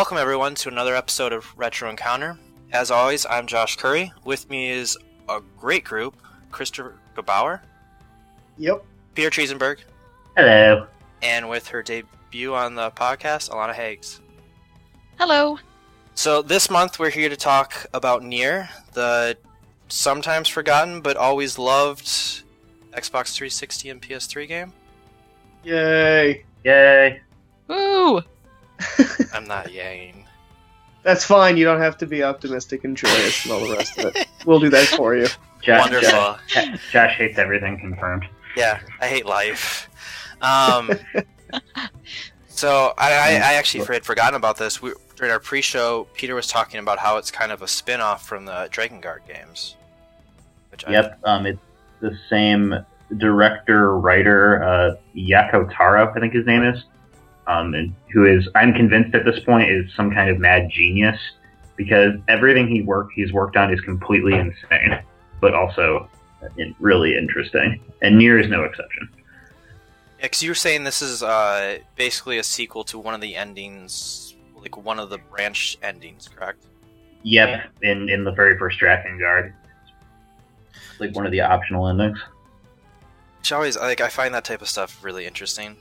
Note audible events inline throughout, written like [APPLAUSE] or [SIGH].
Welcome, everyone, to another episode of Retro Encounter. As always, I'm Josh Curry. With me is a great group Christopher Bauer, Yep. Peter Triesenberg, Hello. and with her debut on the podcast, Alana Hagues. Hello. So, this month we're here to talk about Nier, the sometimes forgotten but always loved Xbox 360 and PS3 game. Yay. Yay. Woo! [LAUGHS] I'm not yaying. That's fine. You don't have to be optimistic and joyous and all the rest of it. We'll do that for you. [LAUGHS] Josh, Wonderful. Josh, Josh hates everything confirmed. Yeah, I hate life. Um, [LAUGHS] so I, I, I actually had forgotten about this. We, during our pre-show, Peter was talking about how it's kind of a spin-off from the Drakengard games. Which I- Yep. Um, it's the same director, writer, uh, Yoko Taro, I think his name is. Um, and who is, I'm convinced at this point, is some kind of mad genius because everything he worked, he's worked on is completely insane, but also really interesting. And Nier is no exception. Yeah, 'cause you were saying this is uh, basically a sequel to one of the endings, like one of the branch endings, correct? Yep, in, in the very first Drakengard. Like one of the optional endings. Which always, like, I find that type of stuff really interesting.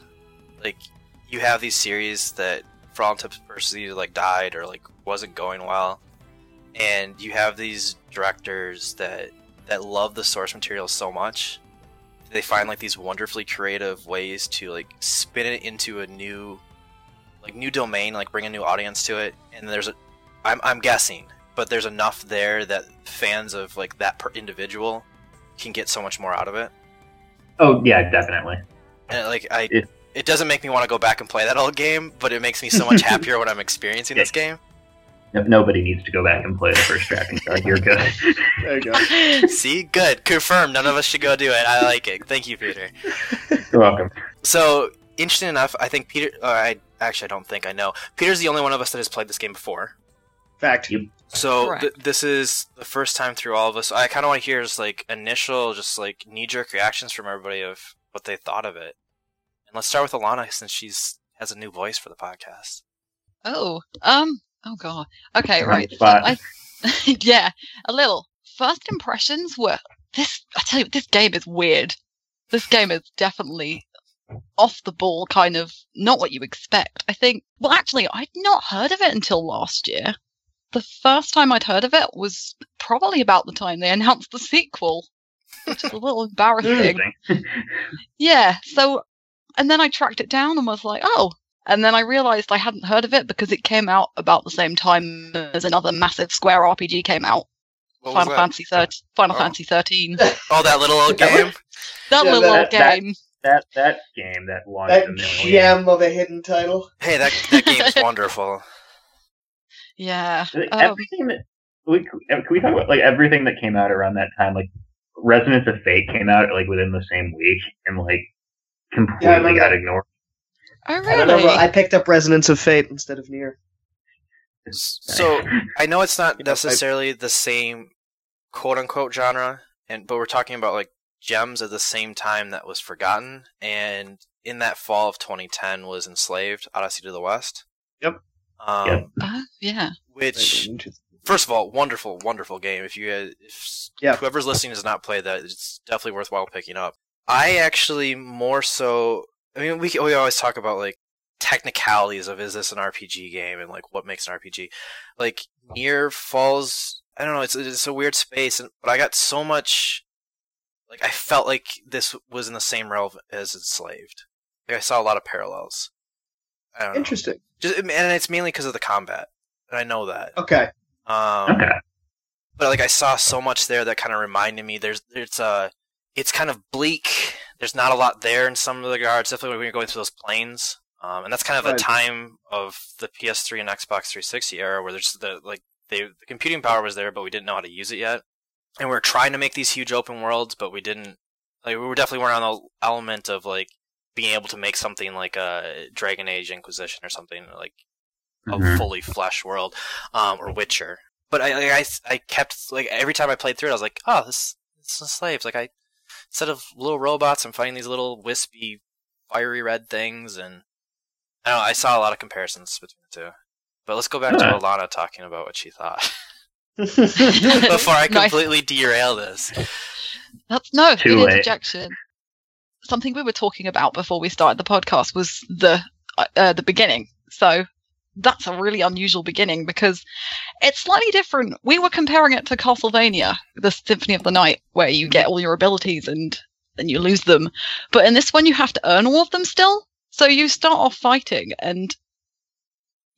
Like, you have these series that, for all intents and purposes, either like died or like wasn't going well, and you have these directors that that love the source material so much, they find like these wonderfully creative ways to like spin it into a new, like new domain, like bring a new audience to it. And there's a, I'm I'm guessing, but there's enough there that fans of like that per individual can get so much more out of it. Oh yeah, definitely. And like I, It- it doesn't make me want to go back and play that old game, but it makes me so much [LAUGHS] happier when I'm experiencing this game. Nobody needs to go back and play the first Drakengard. You're good. There you go. [LAUGHS] See, good, confirmed. None of us should go do it. I like it. Thank you, Peter. [LAUGHS] You're welcome. So interesting enough, I think Peter. Uh, I actually I don't think I know. Peter's the only one of us that has played this game before. Fact. Yep. So th- this is the first time through all of us. I kind of want to hear his like initial, just like knee jerk reactions from everybody of what they thought of it. And let's start with Alana since she's has a new voice for the podcast. Oh, um, oh god. Okay, Right right. I, [LAUGHS] yeah, a little. First impressions were this. I tell you, this game is weird. This game is definitely off the ball, kind of not what you expect. I think. Well, actually, I'd not heard of it until last year. The first time I'd heard of it was probably about the time they announced the sequel, which is a little [LAUGHS] embarrassing. [LAUGHS] Yeah. So, and then I tracked it down and was like, oh. And then I realized I hadn't heard of it because it came out about the same time as another massive Square RPG came out, What Final that? Fantasy thirteen. Final Oh. Fantasy thirteen. [LAUGHS] Oh, that little old game. That Yeah, little that- old that- game. that that game that launched That a million. gem of a hidden title. Hey, that that game's [LAUGHS] wonderful. Yeah. Like, Um, everything that we, can we talk about like everything that came out around that time? Like Resonance of Fate came out like within the same week and like completely remember got ignored. oh I really? remember I picked up Resonance of Fate instead of Nier. So [LAUGHS] I know it's not You know, I- necessarily the same quote unquote genre, and but we're talking about like gems at the same time that was forgotten, and in that fall of 2010 was Enslaved: Odyssey to the West. Yep. Um, Yep. Uh, yeah. Which, first of all, wonderful, wonderful game. If you, uh, if Yeah. whoever's listening has not played that, it's definitely worthwhile picking up. I actually more so. I mean, we we always talk about like technicalities of is this an RPG game and like what makes an RPG. Like Nier falls. I don't know. It's it's a weird space, and but I got so much. Like I felt like this was in the same realm as Enslaved. Like I saw a lot of parallels. I don't know. Interesting. Just, and it's mainly because of the combat, and I know that. Okay. Um, Okay. but like I saw so much there that kind of reminded me. There's it's uh it's kind of bleak. There's not a lot there in some of the regards. Definitely when you're going through those plains, um, and that's kind of a time of the PS3 and Xbox 360 era where there's the like they, the computing power was there, but we didn't know how to use it yet. And we are trying to make these huge open worlds, but we didn't. Like we were definitely weren't on the element of like being able to make something like a Dragon Age Inquisition or something like a Mhm. fully flesh world, um, or Witcher. But I, I, I kept like every time I played through it, I was like, oh, this, this is slaves. Like I, instead of little robots, I'm fighting these little wispy, fiery red things, and I don't know. I saw a lot of comparisons between the two. But let's go back to Alana talking about what she thought [LAUGHS] [LAUGHS] before I Nice. completely derail this. That's no Too late. interjection. Something we were talking about before we started the podcast was the uh, uh, the beginning. So that's a really unusual beginning because it's slightly different. We were comparing it to Castlevania, the Symphony of the Night, where you get all your abilities and then you lose them. But in this one, you have to earn all of them still. So you start off fighting and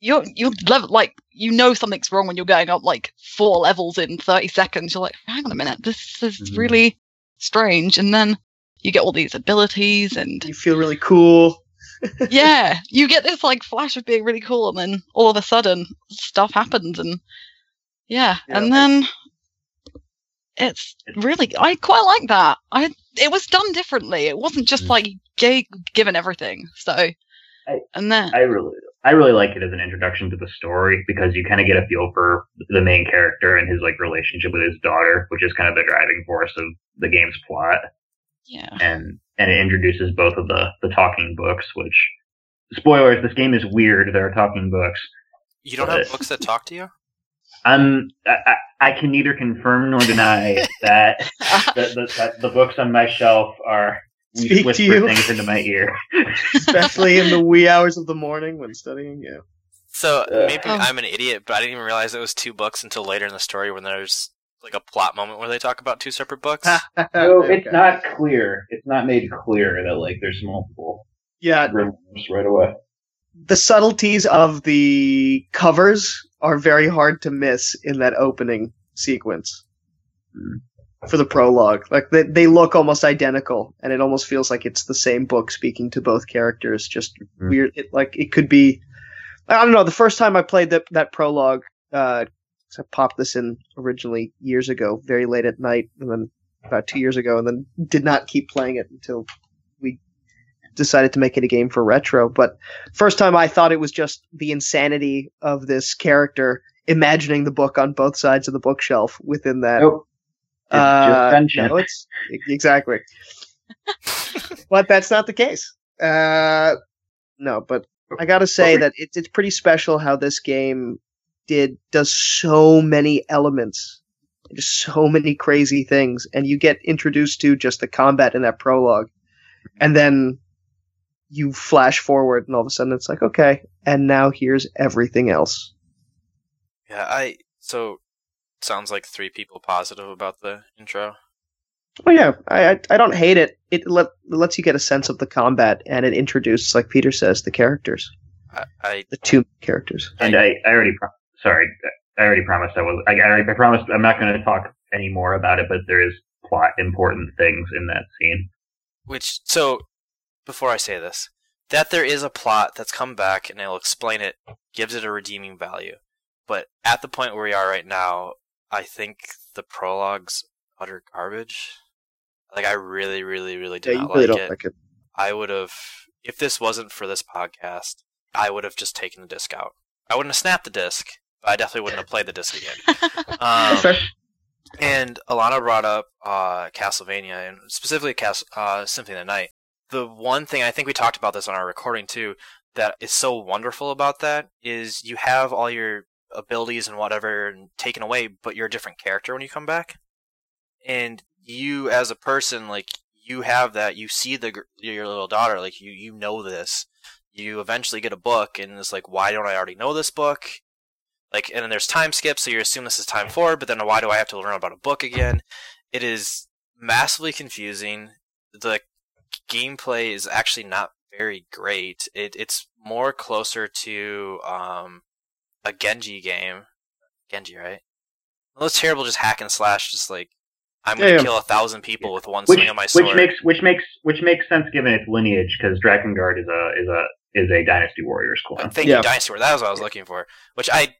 you're you level like you know something's wrong when you're going up like four levels in 30 seconds. You're like, hang on a minute, this is Mhm. really strange. And then you get all these abilities and you feel really cool. Yeah, you get this like flash of being really cool, and then all of a sudden stuff happens, and yeah, Yeah. and then it's really I quite like that. I it was done differently. It wasn't just Mm. like gay, given everything. So I- and then I really, I really like it as an introduction to the story because you kind of get a feel for the main character and his like relationship with his daughter, which is kind of the driving force of the game's plot. yeah, and and it introduces both of the the talking books which spoilers this game is weird there are talking books You don't have books that talk to you? i'm i, I I can neither confirm nor deny [LAUGHS] that the, the, that the books on my shelf are Speak to whisper you. things into my ear [LAUGHS] Especially in the wee hours of the morning when studying. Yeah. So Uh, maybe Oh. I'm an idiot, but I didn't even realize it was two books until later in the story when there's like a plot moment where they talk about two separate books. [LAUGHS] no it's Okay. not clear it's not made clear that like there's multiple Yeah, rumors right away the subtleties of the covers are very hard to miss in that opening sequence Hmm. for the prologue. Like they, they look almost identical, and it almost feels like it's the same book speaking to both characters. Just Hmm. weird. It, like it could be. I don't know. The first time I played that that prologue, uh, I popped this in originally years ago, very late at night, and then about two years ago, and then did not keep playing it until we decided to make it a game for retro. But first time I thought it was just the insanity of this character imagining the book on both sides of the bookshelf within that. nope it's Uh, just no, it's exactly. [LAUGHS] but that's not the case. Uh, no, but I gotta say that it's it's pretty special how this game did does so many elements, just so many crazy things, and you get introduced to just the combat in that prologue, and then you flash forward, and all of a sudden it's like okay, and now here's everything else. Yeah, I so sounds like three people positive about the intro. Oh yeah, I I, I don't hate it. It, let, it lets you get a sense of the combat, and it introduces, like Peter says, the characters, I, I the two characters. And I, I already, pro- sorry, I already promised I was, I, I promised I'm not going to talk any more about it, but there is plot important things in that scene. which so before I say this, that there is a plot that's come back and I'll explain it gives it a redeeming value. But at the point where we are right now, I think the prologue's utter garbage. Like I really, really, really do Yeah, you not really like don't it. like it. I would have, if this wasn't for this podcast, I would have just taken the disc out. I wouldn't have snapped the disc, but I definitely wouldn't have played the disc again. [LAUGHS] Um, and Alana brought up uh, Castlevania, and specifically Cas- uh, Symphony of the Night. The one thing I think we talked about this on our recording too, that is so wonderful about that is you have all your abilities and whatever taken away, but you're a different character when you come back. And you, as a person, like you have that. You see the your little daughter, like you you know this. You eventually get a book, and it's like, why don't I already know this book? Like, and then there's time skips, so you assume this is time forward, but then why do I have to learn about a book again? It is massively confusing. The gameplay is actually not very great. It, it's more closer to um, a Genji game. Genji, right? It looks terrible, just hack and slash, just like I'm Yeah, gonna yeah. kill a thousand people with one Which, swing of my sword. which makes which makes which makes sense given its lineage because Drakengard is a is a is a Dynasty Warriors clone. Thank Yeah. you, Dynasty War. That was what I was looking for. Which I,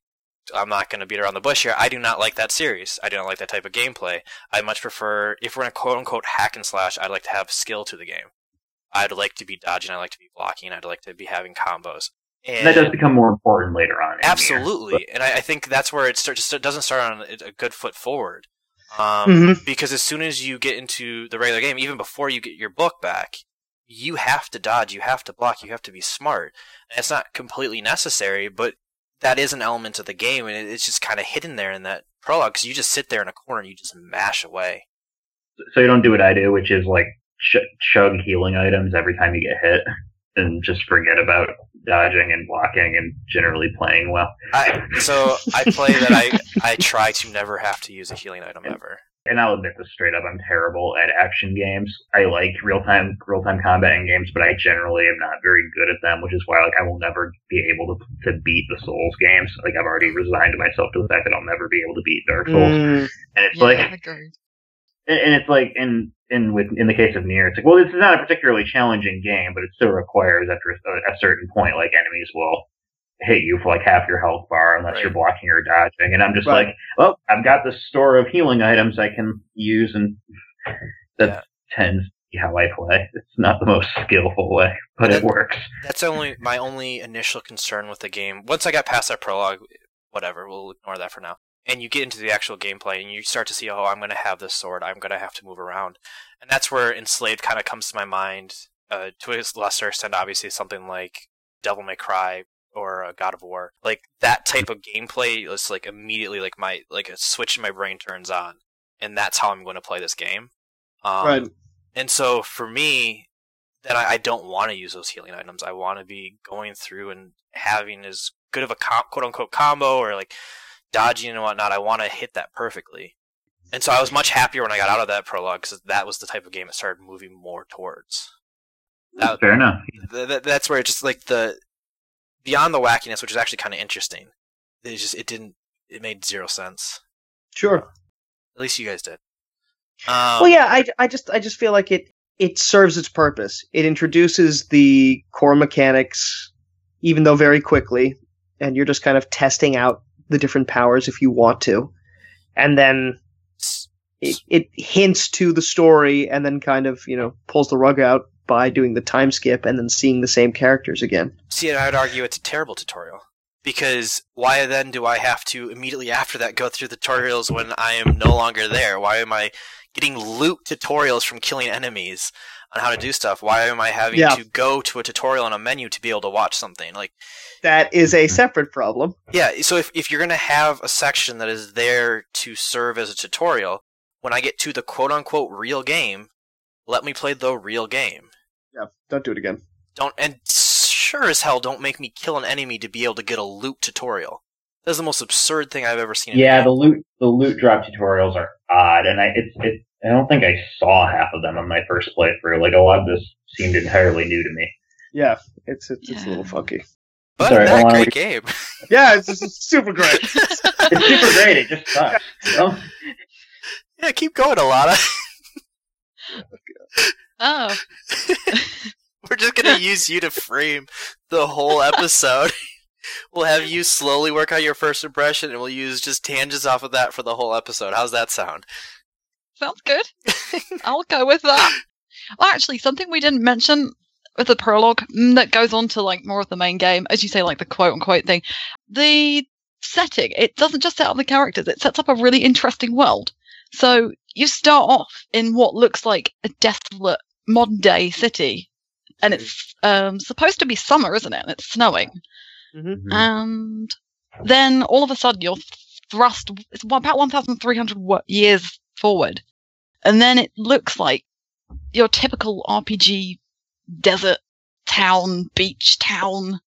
I'm not going to beat around the bush here. I do not like that series. I do not like that type of gameplay. I much prefer, if we're in a quote unquote hack and slash, I'd like to have skill to the game. I'd like to be dodging. I'd like to be blocking. I'd like to be having combos. And, that does become more important later on. absolutely, and I, I think that's where it starts. It doesn't start on a good foot forward. Um, Mhm. because as soon as you get into the regular game, even before you get your book back, you have to dodge, you have to block, you have to be smart. And it's not completely necessary, but that is an element of the game, and it's just kind of hidden there in that prologue. Because you just sit there in a corner and you just mash away. So you don't do what I do, which is like ch- chug healing items every time you get hit, [LAUGHS] and just forget about dodging and blocking and generally playing well. I, so I play that I I try to never have to use a healing item [LAUGHS] ever. And I'll admit this straight up, I'm terrible at action games. I like real time real time combat in games, but I generally am not very good at them, which is why like I will never be able to to beat the Souls games. Like I've already resigned myself to the fact that I'll never be able to beat Dark Souls. Mm, And it's yeah, like and and it's like in in with in the case of Nier, it's like well, this is not a particularly challenging game, but it still requires after a, a certain point, like enemies will hit you for like half your health bar unless Right. you're blocking or dodging. And I'm just Right. like, well, I've got this store of healing items I can use, and [LAUGHS] that Yeah. tends to be how I play. It's not the most skillful way, but it works. That's only my only initial concern with the game. Once I got past that prologue, whatever, we'll ignore that for now. And you get into the actual gameplay, and you start to see, oh, I'm going to have this sword. I'm going to have to move around, and that's where enslaved kind of comes to my mind. Uh, to a lesser extent, obviously, something like Devil May Cry or uh, God of War, like that type of gameplay is like immediately like my like a switch in my brain turns on, and that's how I'm going to play this game. Um, right. and so for me, then I, I don't want to use those healing items. I want to be going through and having as good of a com- quote unquote combo or like dodging and whatnot. I want to hit that perfectly. And so I was much happier when I got out of that prologue because that was the type of game it started moving more towards. That, Fair enough. th- that's where it just like the beyond the wackiness, which is actually kind of interesting. It just it didn't it made zero sense. Sure. At least you guys did. Um, well, yeah, I, I just I just feel like it it serves its purpose. It introduces the core mechanics, even though very quickly, and you're just kind of testing out the different powers if you want to, and then it, it hints to the story, and then kind of you know pulls the rug out by doing the time skip and then seeing the same characters again. See, and I would argue it's a terrible tutorial. Because why then do I have to immediately after that go through the tutorials when I am no longer there? Why am I getting loot tutorials from killing enemies on how to do stuff? Why am I having Yeah. to go to a tutorial on a menu to be able to watch something? Like, That is a mm-hmm. separate problem. yeah, so if, if you're going to have a section that is there to serve as a tutorial, when I get to the quote unquote real game, let me play the real game. Yeah, don't do it again. Don't and sure as hell don't make me kill an enemy to be able to get a loot tutorial. That's the most absurd thing I've ever seen. Yeah, the loot the loot drop tutorials are odd, and I it's it. I don't think I saw half of them on my first playthrough. Like a lot of this seemed entirely new to me. Yeah, it's it's, it's a little funky. but Sorry, that hold on, great game. [LAUGHS] Yeah, it's, it's super great. [LAUGHS] It's super great. It just sucks. you know? yeah, keep going, Alana. [LAUGHS] Oh, Oh, [LAUGHS] We're just gonna use you to frame the whole episode. [LAUGHS] we'll have you slowly work out your first impression, and we'll use just tangents off of that for the whole episode. How's that sound? sounds good. [LAUGHS] I'll go with that. Well, actually, something we didn't mention with the prologue mm, that goes on to like more of the main game, as you say, like the quote unquote thing. The setting it doesn't just set up the characters; it sets up a really interesting world. So you start off in what looks like a desolate modern day city, and it's um, supposed to be summer, isn't it? And it's snowing. Mm-hmm. and then all of a sudden you're thrust it's about 1300 years forward and then it looks like your typical rpg desert town beach town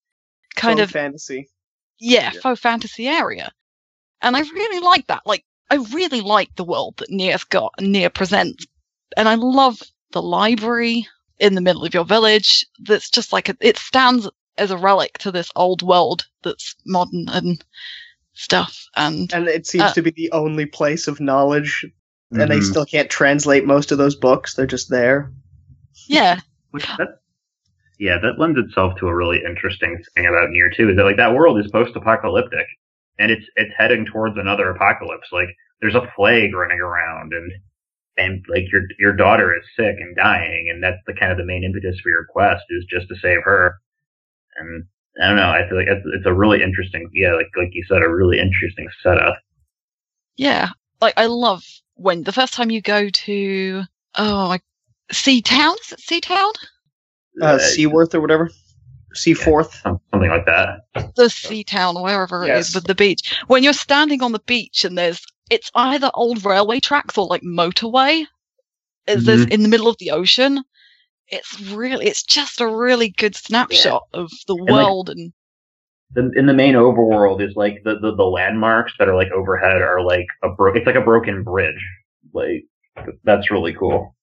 kind Faux of fantasy. yeah, Yeah. faux fantasy area and i really like that like i really like the world that Nier's got and Nier presents and i love the library in the middle of your village that's just like a, it stands as a relic to this old world that's modern and stuff and And it seems Uh, to be the only place of knowledge, and they Mhm. still can't translate most of those books. They're just there. yeah Which that, yeah, that lends itself to a really interesting thing about Nier too. Is that like that world is post-apocalyptic, and it's it's heading towards another apocalypse. Like there's a plague running around, and and like your your daughter is sick and dying, and that's the kind of the main impetus for your quest is just to save her. And I don't know. I feel like it's, it's a really interesting, yeah, like like you said, a really interesting setup. yeah like i love when the first time you go to oh like sea town is it sea town Uh, Seaworth or whatever. Seaforth. Some- something like that. the sea town, wherever it Yes. is, with the beach. When you're standing on the beach and there's, it's either old railway tracks or like motorway. Is there's Mhm. in the middle of the ocean. It's really, it's just a really good snapshot of the like, world and The, in the main overworld is like the, the, the landmarks that are like overhead are like a bro- it's like a broken bridge. Like that's really cool.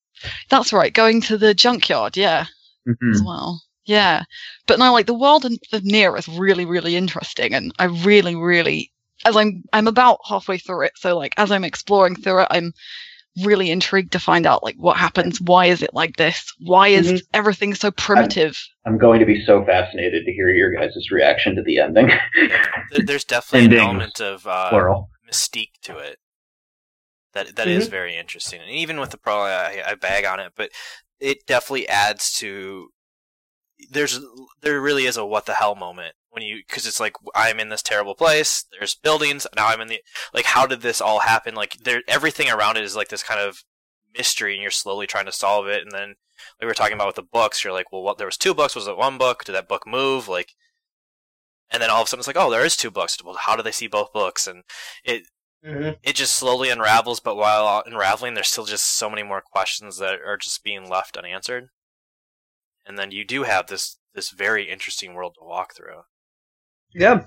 that's right. Going to the junkyard, yeah, Mhm. as well. Yeah, but no, like the world and the Nier is really, really interesting, and I really, really, as I'm, I'm about halfway through it, so like as I'm exploring through it, I'm really intrigued to find out like what happens. Why is it like this? Why is Mhm. everything so primitive? I'm going to be so fascinated to hear your guys' reaction to the ending. There's definitely an Endings, element of uh, Plural. mystique to it that that is Mhm. very interesting. And even with the pro, I, I bag on it, but it definitely adds to. There's there really is a what the hell moment when you because it's like I'm in this terrible place. There's buildings now. I'm in the like how did this all happen? Like there everything around it is like this kind of mystery, and you're slowly trying to solve it. And then like we were talking about with the books, you're like, well, what? There was two books. Was it one book? Did that book move? Like and then all of a sudden it's like, oh, there is two books. Well, how do they see both books? And it Mhm. it just slowly unravels. But while unraveling, there's still just so many more questions that are just being left unanswered. And then you do have this this very interesting world to walk through. Yeah.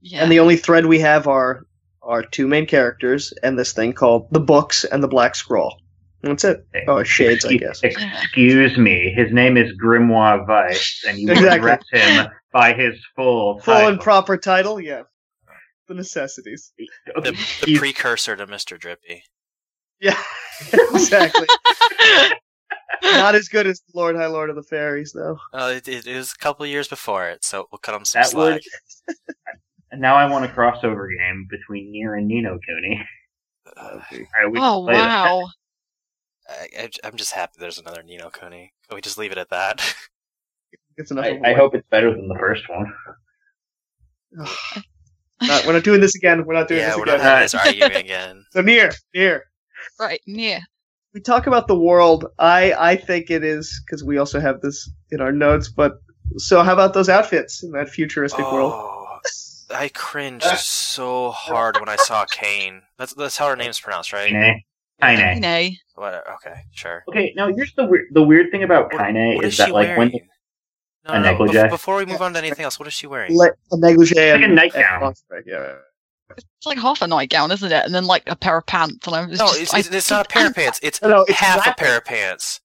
Yeah, And the only thread we have are our two main characters and this thing called the books and the Black Scroll. That's it. Oh, shades, I Excuse- guess. Excuse me. His name is Grimoire Weiss, and you Exactly. address him by his full Full title. and proper title, yeah. The necessities. The, the precursor to Mister Drippy. Yeah, [LAUGHS] exactly. [LAUGHS] Not as good as Lord High Lord of the Fairies, though. Uh, it, was a couple years before it, so we'll cut him some that slack. would. [LAUGHS] And now I want a crossover game between Nier and Ni no Kuni. Uh, All right, we oh can play that. wow, I, I, I'm just happy there's another Ni no Kuni. Can we just leave it at that? [LAUGHS] It's enough. I, I hope it's better than the first one. Not- we're not doing this again. We're not doing yeah, this we're again. not having this argument again. [LAUGHS] So Nier, Nier. right, Nier. We talk about the world. I I think it is because we also have this in our notes. But so how about those outfits in that futuristic world? Oh, I cringed so hard when I saw Kane. That's that's how her name's pronounced, right? Kaine. Kaine. Nay. What? Okay, sure. Okay, now here's the weird. The weird thing about What- Kaine what is is that she like wearing? when No, A no, no, negligee? Before we move on to anything else, what is she wearing? Le- a negligee like a nightgown. and yeah. It's like half a nightgown, isn't it? And then like a pair of pants. And I was no, just, it's, I it's, it's not a pair of [LAUGHS] pants. It's No, no, it's half a pair of pants.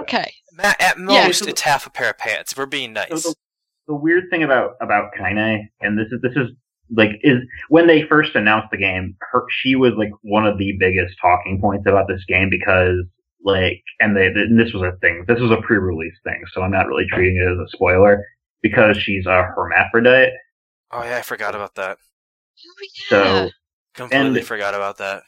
Okay. Ma- At Yeah. most, it's half a pair of pants. We're being So nice. the, the weird thing about about Kaine, and this is this is like is when they first announced the game, her she was like one of the biggest talking points about this game because like, and they and this was a thing. This was a pre-release thing, so I'm not really treating it as a spoiler because she's a hermaphrodite. Oh yeah, I forgot about that. Oh, yeah. So Completely And- forgot about that.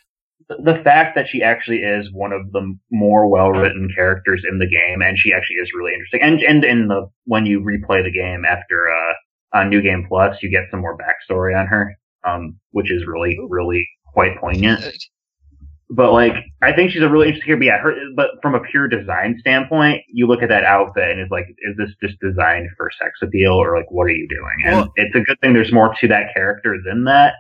the- the fact that she actually is one of the more well-written characters in the game, and she actually is really interesting. And and in the when you replay the game after uh, on New Game Plus, you get some more backstory on her, um, which is really really quite poignant. But like, I think she's a really interesting character. But yeah, her. But from a pure design standpoint, you look at that outfit and it's like, is this just designed for sex appeal, or like, what are you doing? And Well- it's a good thing there's more to that character than that,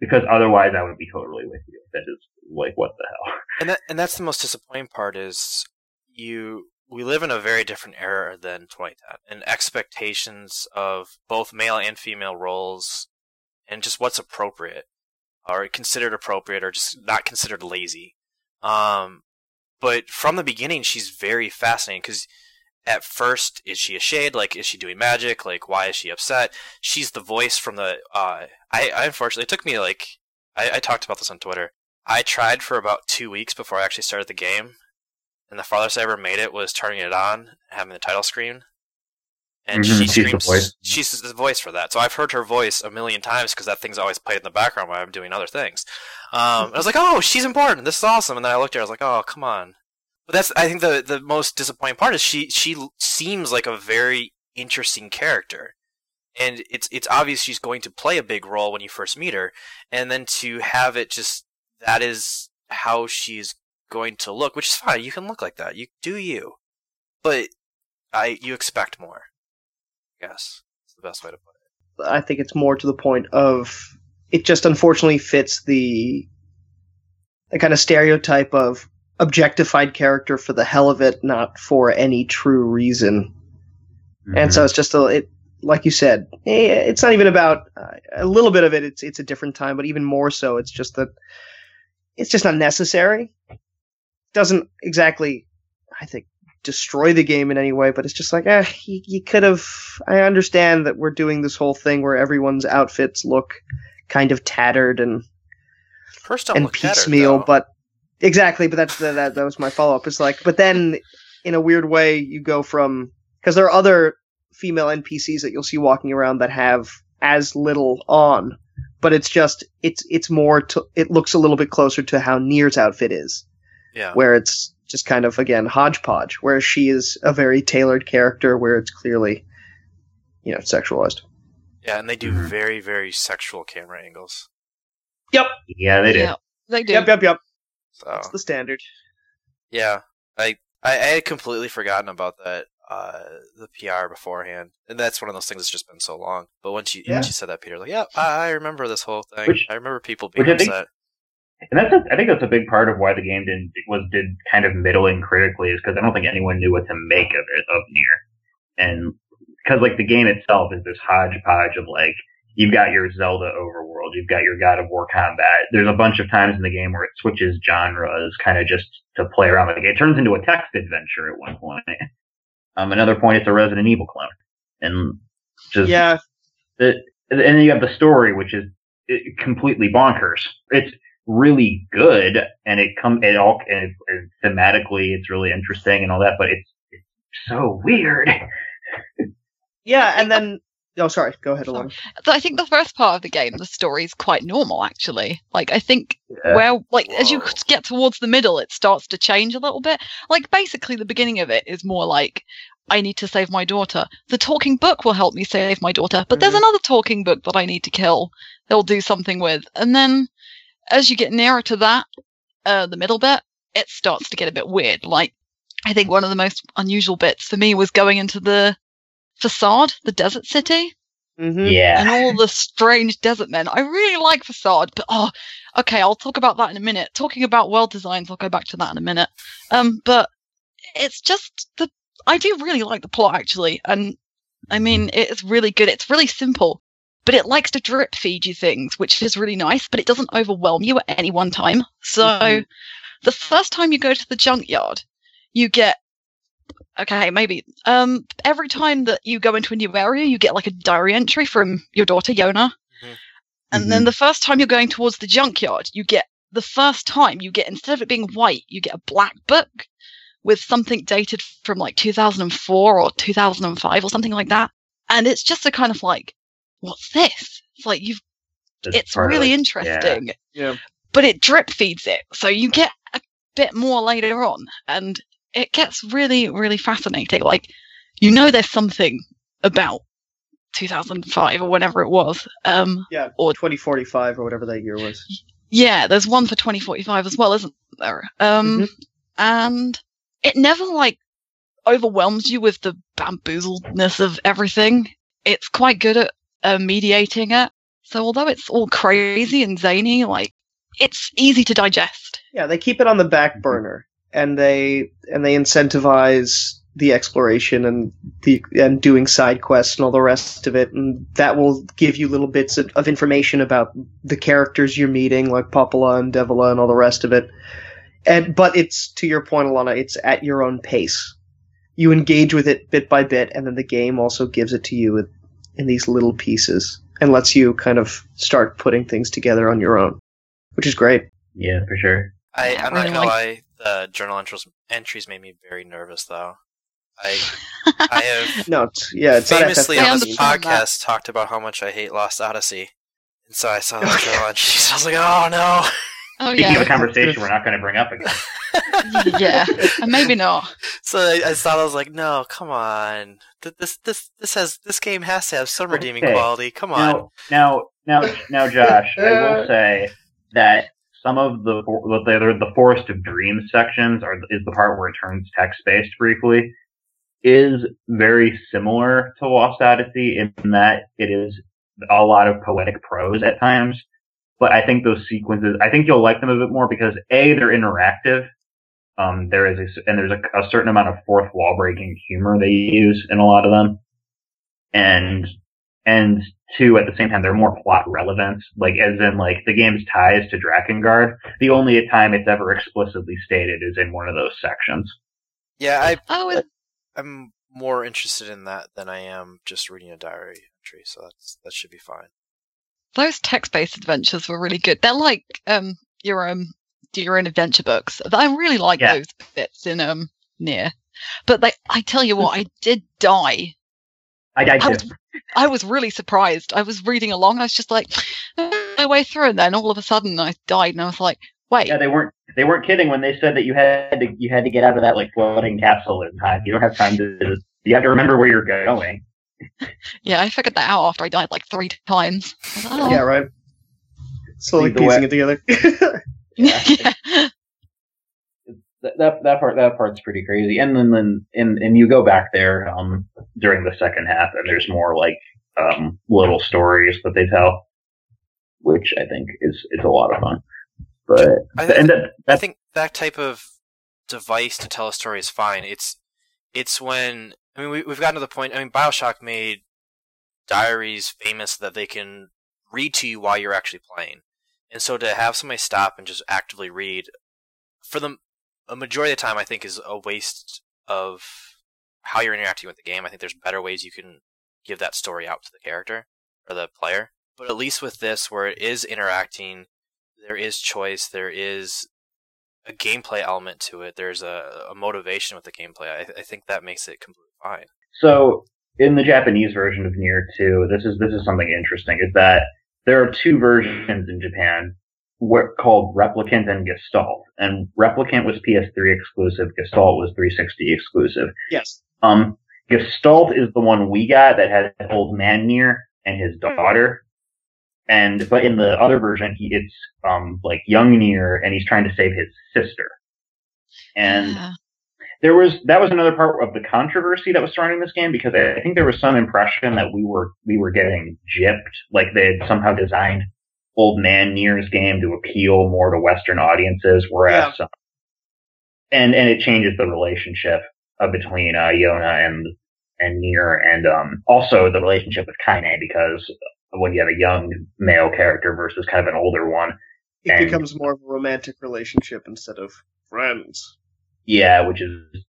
because otherwise, I would be totally with you. That is like, what the hell? And that and that's the most disappointing part is you we live in a very different era than 2010 and expectations of both male and female roles and just what's appropriate or considered appropriate or just not considered lazy. Um but from the beginning she's very fascinating because at first is she a shade? Like is she doing magic? Like why is she upset? She's the voice from the uh i, I unfortunately it took me like I, I talked about this on twitter. I tried for about two weeks before I actually started the game, and the farthest I ever made it was turning it on, having the title screen, and Mhm, she she's the screams. voice. She's the voice for that. So I've heard her voice a million times because that thing's always played in the background while I'm doing other things. Um, I was like, "Oh, she's important. This is awesome." And then I looked at her. I was like, "Oh, come on." But that's I think the the most disappointing part is she she seems like a very interesting character and it's it's obvious she's going to play a big role when you first meet her, and then to have it just that is how she's going to look, which is fine. You can look like that. You do you, but I you expect more. I guess is the best way to put it. I think it's more to the point of it just unfortunately fits the the kind of stereotype of objectified character for the hell of it, not for any true reason. And so it's just a it like you said, eh, it's not even about uh, a little bit of it. It's it's a different time, but even more so, it's just that it's just not necessary. Doesn't exactly, I think, destroy the game in any way, but it's just like, eh, you, you could have. I understand that we're doing this whole thing where everyone's outfits look kind of tattered and First and look tattered, piecemeal, but exactly. But that's the, that that was my follow up. It's like, but then in a weird way, you go from because there are other female NPCs that you'll see walking around that have as little on, but it's just it's it's more to it looks a little bit closer to how Nier's outfit is, yeah, where it's just kind of again hodgepodge, whereas she is a very tailored character where it's clearly you know sexualized. yeah, and they do Mhm. very very sexual camera angles. Yep. Yeah, they did. Yeah, they do. Yep, yep, yep. So That's the standard. yeah, I, I I had completely forgotten about that uh the PR beforehand, and that's one of those things that's just been so long. But once you Yeah. once you said that, Peter, like yeah, I, I remember this whole thing. Which- I remember people being which I think- upset. And that's a, I think that's a big part of why the game didn't was did kind of middling critically is because I don't think anyone knew what to make of it of Nier, and because like the game itself is this hodgepodge of like you've got your Zelda overworld, you've got your God of War combat. There's a bunch of times in the game where it switches genres, kind of just to play around game. It turns into a text adventure at one point. Um, another point, it's a Resident Evil clone, and just Yeah, the, and then you have the story, which is completely bonkers. It's really good, and it come it all and it, it, thematically, it's really interesting and all that, but it's, it's so weird. [LAUGHS] yeah, and then oh, sorry, go ahead, Alana. So I think the first part of the game, the story is quite normal, actually. Like, I think Yeah. where, like, as you get towards the middle, it starts to change a little bit. Like, basically, the beginning of it is more like, I need to save my daughter. The talking book will help me save my daughter, but there's Mhm. another talking book that I need to kill. They'll do something with. And then, as you get nearer to that, uh, the middle bit, it starts to get a bit weird. Like, I think one of the most unusual bits for me was going into the facade, the desert city Mm-hmm. yeah, and all the strange desert men. I really like Facade, but oh, okay, I'll talk about that in a minute. Talking about world designs, I'll go back to that in a minute. Um, but it's just the I do really like the plot actually, and I mean it's really good. It's really simple, but it likes to drip feed you things, which is really nice. But it doesn't overwhelm you at any one time. So Mhm. the first time you go to the junkyard, you get okay, maybe. Um, every time that you go into a new area, you get like a diary entry from your daughter Yona. Mhm. And then the first time you're going towards the junkyard, you get the first time you get instead of it being white, you get a black book with something dated from like 2004 or 2005 or something like that. And it's just a kind of like, what's this? It's like you've That's it's really like, interesting. Yeah. But it drip feeds it. So you get a bit more later on and it gets really, really fascinating. Like, you know, there's something about 2005 or whenever it was. Um, Yeah, Or- 2045 or whatever that year was. yeah, there's one for 2045 as well, isn't there? Um, Mhm. and it never like overwhelms you with the bamboozledness of everything. It's quite good at uh, mediating it. So although it's all crazy and zany, like it's easy to digest. Yeah, they keep it on the back burner, and they and they incentivize the exploration and the and doing side quests and all the rest of it, and that will give you little bits of, of information about the characters you're meeting, like Popola and Devola and all the rest of it. And but it's to your point, Alana, it's at your own pace. You engage with it bit by bit, and then the game also gives it to you with, in these little pieces and lets you kind of start putting things together on your own, which is great. yeah, for sure. I, I'm not gonna like- lie. The journal entries entries made me very nervous, though. I I have [LAUGHS] No, it's, yeah, it's famously I on this understand that. podcast talked about how much I hate Lost Odyssey, and so I saw the journal entries. I was like, oh no. Oh Speaking of a conversation we're [LAUGHS] not going to bring up again. [LAUGHS] yeah, maybe not. So I, I saw. I was like, no, come on. This this this has this game has to have some redeeming Okay. quality. Come on. Now, now, now, now, Josh, I will [LAUGHS] say that some of the the, the the Forest of Dreams sections are is the part where it turns text based briefly. is very similar to Lost Odyssey in that it is a lot of poetic prose at times. But I think those sequences, I think you'll like them a bit more because A, they're interactive. Um, there is a, and there's a, a certain amount of fourth wall breaking humor they use in a lot of them. And, and two, at the same time, they're more plot relevant. Like, as in, like, the game's ties to Drakengard. The only time it's ever explicitly stated is in one of those sections. Yeah, I Oh, is, I'm more interested in that than I am just reading a diary entry, so that's that should be fine. those text-based adventures were really good. They're like um your um do your own adventure books. I really like Yeah. those bits in um Nier. But they, I tell you what, I [LAUGHS] did die. I, I I was, just, I was really surprised. I was reading along. I was just like, my way through, and then all of a sudden I died, and I was like, wait, yeah, they weren't, they weren't kidding when they said that you had to, you had to get out of that, like, floating capsule in time. You don't have time to, you have to remember where you're going. yeah, I figured that out after I died like three times. Like, oh. Yeah, right. Slowly Either piecing it together. [LAUGHS] [LAUGHS] yeah. that that that part that part's pretty crazy. And then then and and you go back there um during the second half, and there's more like um little stories that they tell, which I think is is a lot of fun. But I, and that, I think that type of device to tell a story is fine. It's it's when I mean we, we've gotten to the point. I mean, Bioshock made diaries famous that they can read to you while you're actually playing, and so to have somebody stop and just actively read for them a majority of the time, I think is a waste of how you're interacting with the game. I think there's better ways you can give that story out to the character or the player. But at least with this, where it is interacting, there is choice, there is a gameplay element to it, there's a, a motivation with the gameplay. I, I think that makes it completely fine. so in the Japanese version of Nier 2, this is this is something interesting. Is that there are two versions in Japan what called Replicant and Gestalt. And Replicant was PS3 exclusive, Gestalt was 360 exclusive. yes. Um, Gestalt is the one we got that had old man Nier and his daughter. And, but in the other version, he, it's, um, like young Nier and he's trying to save his sister. And Yeah. There was, that was another part of the controversy that was surrounding this game because I, think there was some impression that we were, we were getting gypped, like they had somehow designed old man Nier's game to appeal more to Western audiences, whereas, um, and, and it changes the relationship uh, between uh, Yona and and Nier, and um, also the relationship with Kaine because when you have a young male character versus kind of an older one, It becomes more of a romantic relationship instead of friends. Yeah, which is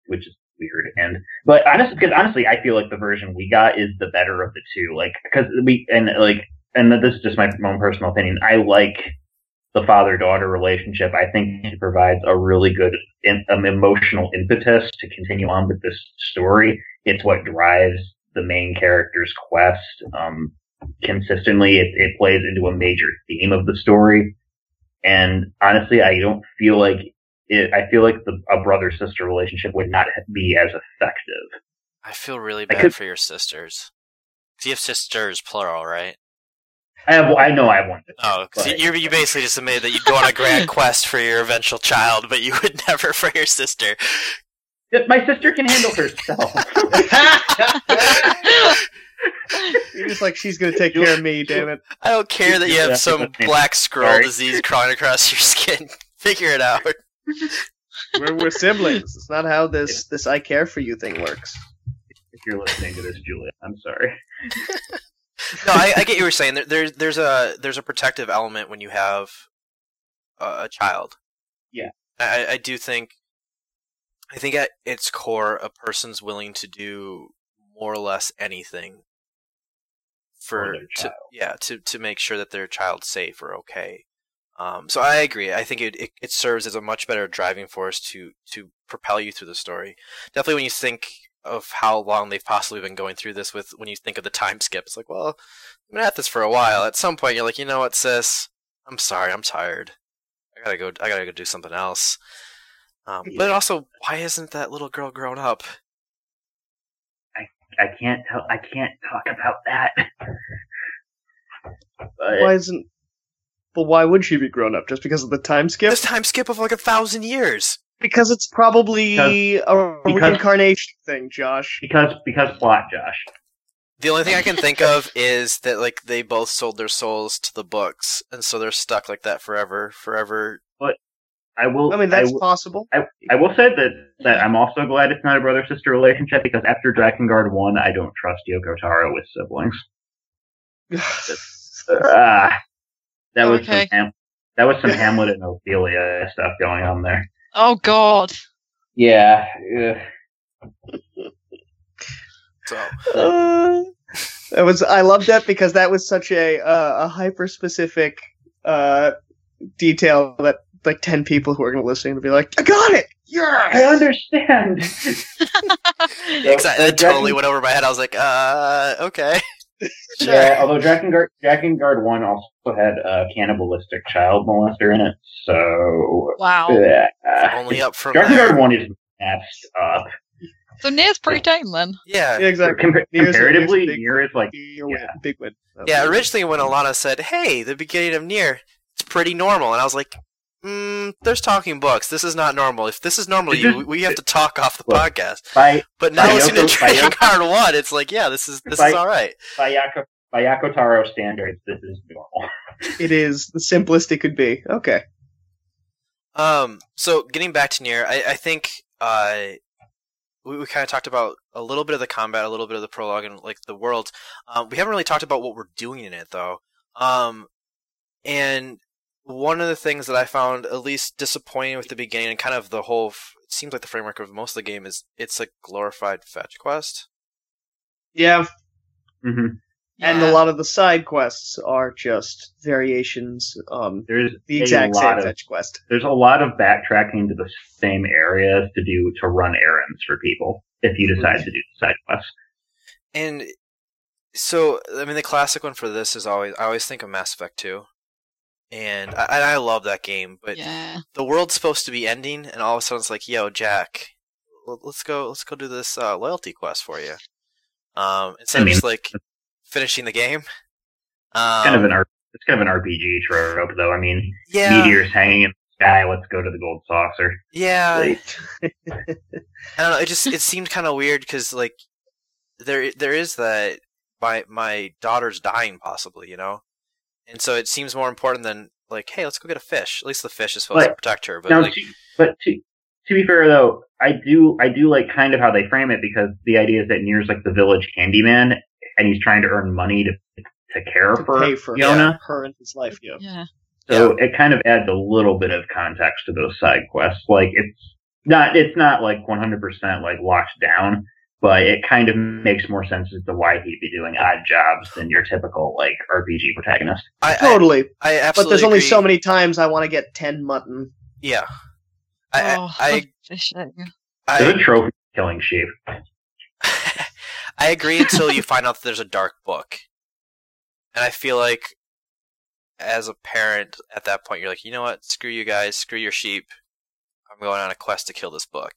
which is weird. And but honestly, because honestly, I feel like the version we got is the better of the two. Like because we and like and this is just my own personal opinion. I like the father daughter relationship. I think it provides a really good in, um, emotional impetus to continue on with this story. It's what drives the main character's quest um, consistently. It, it plays into a major theme of the story. And honestly, I don't feel like it, I feel like the, a brother sister relationship would not be as effective. I feel really bad could- for your sisters. 'Cause you have sisters, plural, right? I have, I know I have one. Oh, 'cause but- you, you basically just admitted that you'd go on a grand [LAUGHS] quest for your eventual child, but you would [LAUGHS] never for your sister. My sister can handle herself. [LAUGHS] You're just like she's gonna take care of me, damn it. I don't care that you have some black scroll disease crawling across your skin. Figure it out. We're, we're siblings. It's not how this this I care for you thing works. if you're listening to this, Julia, I'm sorry. [LAUGHS] No, I, I get what you were saying. There, there's there's a there's a protective element when you have a, a child. Yeah. I, I do think. I think at its core, a person's willing to do more or less anything for For to, yeah to to make sure that their child's safe or okay. Um, so I agree. I think it, it it serves as a much better driving force to to propel you through the story. Definitely, when you think of how long they've possibly been going through this with when you think of the time skip it's like well i've been at this for a while at some point you're like you know what sis i'm sorry i'm tired i gotta go i gotta go do something else um, but also why isn't that little girl grown up I can't tell. I can't talk about that. [LAUGHS] But Why isn't? But why would she be grown up? Just because of the time skip? this time skip of like a thousand years Because it's probably a because- reincarnation thing, Josh. Because because plot, Josh. The only thing I can think of [LAUGHS] is that like they both sold their souls to the books, and so they're stuck like that forever, forever. But I will. I mean, that's will- possible. I will say that that I'm also glad it's not a brother sister relationship because after Drakengard one, I don't trust Yoko Taro with siblings. [SIGHS] Ah, that was Okay. some Ham- that was some [LAUGHS] Hamlet and Ophelia stuff going on there. Oh God. Yeah. So [LAUGHS] Uh, that was I loved that because that was such a uh, a hyper specific uh, detail that like ten people who are going to listen to be like, I got it. Yeah, I understand. [LAUGHS] exactly, that totally went over my head. I was like, uh, okay, [LAUGHS] sure. Yeah, although Drakengard, Guard 1 also had a cannibalistic child molester in it, so. Wow. Yeah. Only up from Drakengard there. 1 is messed up. So Nier's pretty tame then. Yeah, Yeah, exactly. Compa- Nier's a- comparatively, Nier's a big- Nier is like. Your Yeah. big win. yeah. Originally, when Alana said, "Hey, the beginning of Nier, it's pretty normal," and I was like, mm, "There's talking books. This is not normal. If this is normal, you we have to talk off the Look. podcast." By, But now By listening to Yoko- by Dragon Yoko- Card One, it's like, yeah, this is this By- is all right. by, Yoko, by Yoko Taro standards, this is normal. [LAUGHS] It is the simplest it could be. Okay. Um, so getting back to Nier, I, I think uh, we, we kind of talked about a little bit of the combat, a little bit of the prologue, and like the world. Um, we haven't really talked about what we're doing in it though. Um, and one of the things that I found at least disappointing with the beginning and kind of the whole, f- it seems like the framework of most of the game is it's a glorified fetch quest. Yeah, hmm and Yeah. a lot of the side quests are just variations on There's the a exact lot same of fetch quest. there's a lot of backtracking to the same areas to do to run errands for people if you decide to do the side quests. And so, I mean, the classic one for this is always I always think of Mass Effect 2. And I, I love that game, but yeah. the world's supposed to be ending, and all of a sudden it's like, "Yo, Jack, let's go, let's go do this uh, loyalty quest for you." Um, instead I of just like finishing the game. Um, kind of an it's kind of an RPG trope though. I mean, yeah, meteors hanging in the sky. Let's go to the gold saucer. yeah. Right. [LAUGHS] I don't know. It just it seemed kind of weird because like there there is that my my daughter's dying possibly, you know, and so it seems more important than like, hey, let's go get a fish. At least the fish is supposed to protect her. But now, like, to, but to to be fair though, I do I do like kind of how they frame it because the idea is that Nier's like the village handyman, and he's trying to earn money to to care to for pay for Yonah. her and his life. Yeah. Yeah. So it kind of adds a little bit of context to those side quests. Like it's not it's not like 100% like locked down, but it kind of makes more sense as to why he'd be doing odd jobs than your typical like RPG protagonist. I, I, Totally. I absolutely. But there's only agree. so many times I want to get ten mutton. Yeah. I oh, I the fishing. I, There's a I, trophy killing sheep. [LAUGHS] I agree until you find out that there's a dark book, and I feel like as a parent at that point you're like, you know what? Screw you guys. Screw your sheep. I'm going on a quest to kill this book.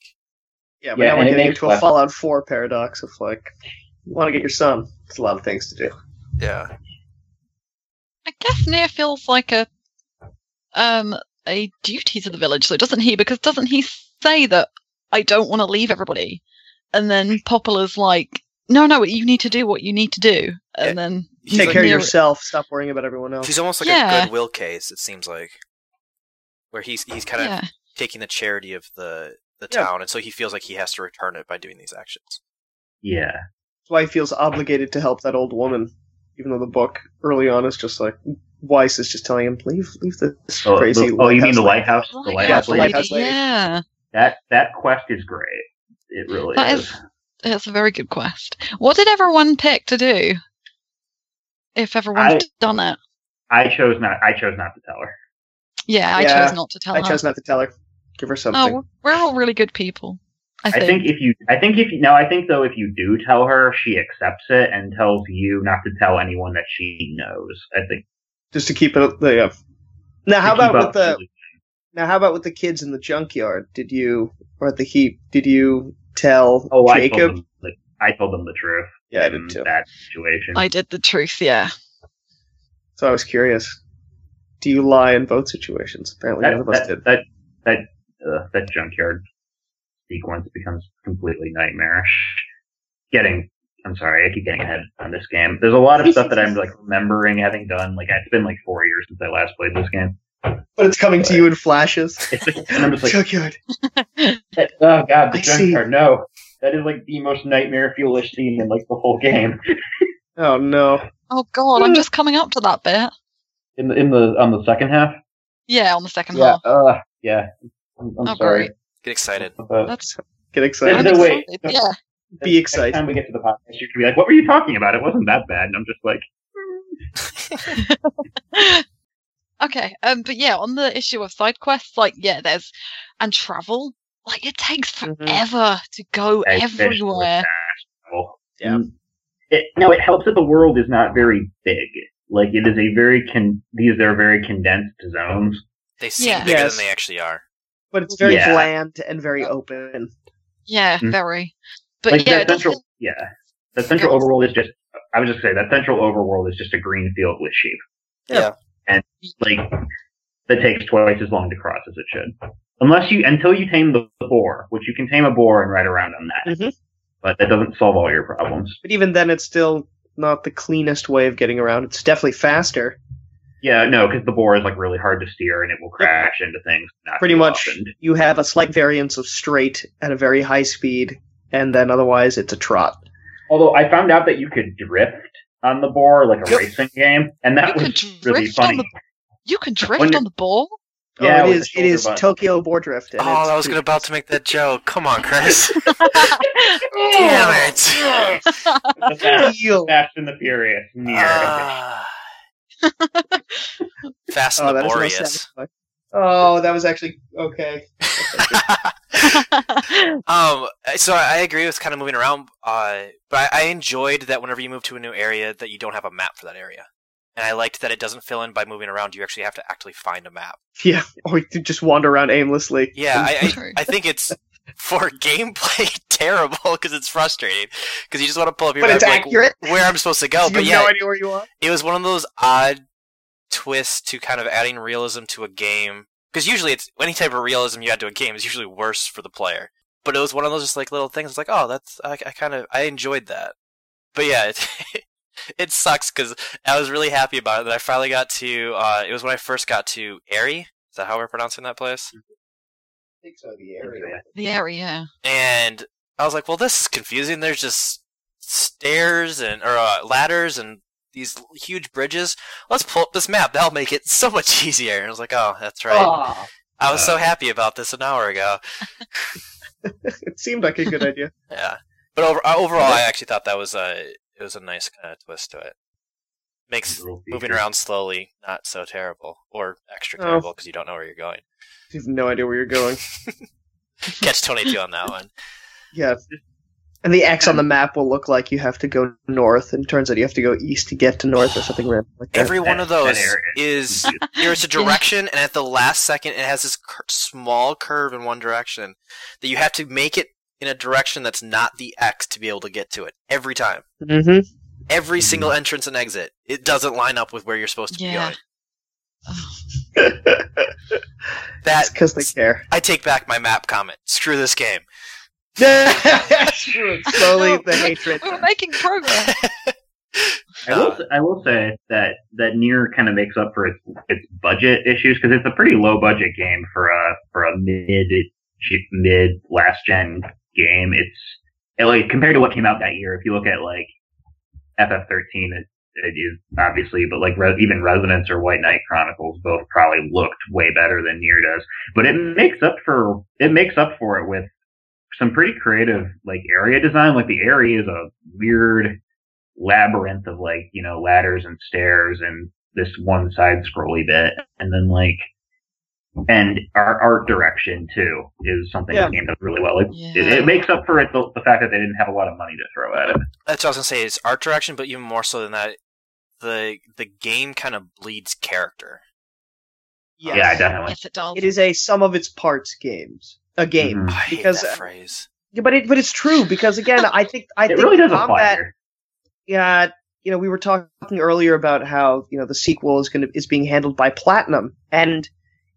Yeah, but Yeah, now we're getting into a Fallout 4 paradox of like, you want to get your son. It's a lot of things to do. Yeah. I guess Nier feels like a um a duty to the village, though, doesn't he? Because doesn't he say that I don't want to leave everybody, and then Popola's like, no, no, you need to do what you need to do, and Yeah. then He's Take like care of Nier- yourself. Stop worrying about everyone else. He's almost like Yeah. a goodwill case. It seems like, where he's he's kind of Yeah, taking the charity of the the Yeah. town, and so he feels like he has to return it by doing these actions. Yeah. That's why he feels obligated to help that old woman, even though the book early on is just like Weiss is just telling him, leave, leave this Oh, crazy. the- oh, you mean the lighthouse lighthouse? The Lighthouse lighthouse the lady? lady, lady. yeah, That that quest is great. It really That is. is- it's a very good quest. What did everyone pick to do? If everyone's I- done it, I chose not. I chose not to tell her. yeah, I Yeah, chose not to tell I her. I chose not to tell her. Give her oh, something. oh, we're- we're all really good people. I I think. think if you, I think if you, now I think though if you do tell her, she accepts it and tells you not to tell anyone that she knows. I think. Just to keep it. The, yeah. Now, how about with the with- now? How about with the kids in the junkyard? Did you or at the heap? Did you tell Oh, I told them. The, I told them the truth. Yeah, I in did too. That situation. I did the truth. Yeah. So I was curious. Do you lie in both situations? Apparently, that, none of us that, did. that, that, uh, that junkyard sequence becomes completely nightmarish. Getting, I'm sorry, I keep getting ahead on this game. There's a lot of stuff that I'm like remembering having done. Like it's been like four years since I last played this game. But it's coming to you in flashes. [LAUGHS] It's like, and I'm just like, Junkyard. oh god, the I see. junkyard. No, that is like the most nightmare fuelish scene in like the whole game. [LAUGHS] Oh no. Oh god, I'm just coming up to that bit. In the in the on the second half. Yeah, on the second Yeah, half. uh, yeah. I'm, I'm Oh, sorry. great. Get excited. [LAUGHS] Uh, That's Get excited. no, wait. excited. Yeah. Be Next excited. time we get to the podcast, you can be like, "What were you talking about? It wasn't that bad." And I'm just like, [LAUGHS] okay, um, but yeah, on the issue of side quests, like yeah, there's and travel. Like it takes Mhm. forever to go I finished with everywhere. Yeah. mm, It, no, it helps that the world is not very big. Like it is a very con. These are very condensed zones. They seem Yeah. bigger Yes. than they actually are. But it's very Yeah. bland and very open. Yeah, Mm. very. But like yeah, that central. feel- Yeah, that central Go. overworld is just. I was just gonna say that central overworld is just a green field with sheep. Yeah. And like that takes twice as long to cross as it should. Unless you until you tame the boar, which you can tame a boar and ride around on that. Mhm. But that doesn't solve all your problems. But even then, it's still not the cleanest way of getting around. It's definitely faster. Yeah, no, because the boar is like really hard to steer and it will crash into things. Not Pretty much, often. you have a slight variance of straight at a very high speed, and then otherwise it's a trot. Although I found out that you could drift on the boar like a Yep. racing game, and that You was really funny. the- You can drift When on the ball. Yeah, oh, with it the is. It shoulder is button. Tokyo Boar Drift. and Oh, it's I was gonna about to make that joke. Come on, Chris. [LAUGHS] Damn it. [LAUGHS] The Fast, Deal. Fast and the Furious. Near. Ah. Fast Oh, and that is no laborious. satisfying. Oh, that was actually okay. [LAUGHS] um, so I agree with kind of moving around, uh, but I, I enjoyed that whenever you move to a new area, that you don't have a map for that area, and I liked that it doesn't fill in by moving around. You actually have to actually find a map. Yeah, [LAUGHS] or you just wander around aimlessly. Yeah, I, I, I think it's for [LAUGHS] gameplay [LAUGHS] terrible because it's frustrating because you just want to pull up your But map it's like, accurate. where I'm supposed to go. you But yeah, no idea where you are. it was one of those odd twists to kind of adding realism to a game because usually it's any type of realism you add to a game is usually worse for the player but it was one of those just like little things it's like oh that's i, I kind of i enjoyed that but yeah it, [LAUGHS] it sucks because i was really happy about it that i finally got to uh, it was when i first got to Aerie. is that how we're pronouncing that place I think so. The area. the area. and I was like, "Well, this is confusing. There's just stairs and or uh, ladders and these huge bridges. Let's pull up this map. That'll make it [LAUGHS] so much easier." And I was like, "Oh, that's right. I was so happy about this an hour ago." [LAUGHS] [LAUGHS] it seemed like a good idea. Yeah, but over, uh, overall, I actually thought that was a it was a nice kind of twist to it. Makes moving around slowly not so terrible or extra Oh. terrible because you don't know where you're going. You have no idea where you're going. [LAUGHS] Catch twenty two on that one. Yeah. And the X on the map will look like you have to go north, and turns out you have to go east to get to north or something random like that. Every one of those area is there's a direction, and at the last second, it has this cur- small curve in one direction that you have to make it in a direction that's not the X to be able to get to it every time. Mm-hmm. Every single entrance and exit, it doesn't line up with where you're supposed to Yeah. be going. [LAUGHS] That because they care. I take back my map comment. Screw this game. Sure, [LAUGHS] Slowly, the hatred. We were making progress. [LAUGHS] I will, I will say that that Nier kind of makes up for its its budget issues because it's a pretty low budget game for a for a mid mid last gen game. It's like compared to what came out that year. If you look at like FF13, it, it is obviously, but like Re- even Resonance or White Knight Chronicles both probably looked way better than Nier does. But it makes up for it makes up for it with some pretty creative like area design. Like the area is a weird labyrinth of like you know ladders and stairs and this one side scrolly bit and then like and our art direction too is something Yeah. the game does really well. It, Yeah. it, it makes up for it the, the fact that they didn't have a lot of money to throw at it. That's what I was gonna say. Is art direction, but even more so than that, the the game kind of bleeds character. Yes. Yeah, definitely. yes, it does. It is a sum of its parts games. A game. Mhm. I hate Because, that uh, phrase. Yeah, but it but it's true because again, I think I It think really combat. Yeah, you know, we were talking earlier about how you know the sequel is going to is being handled by Platinum, and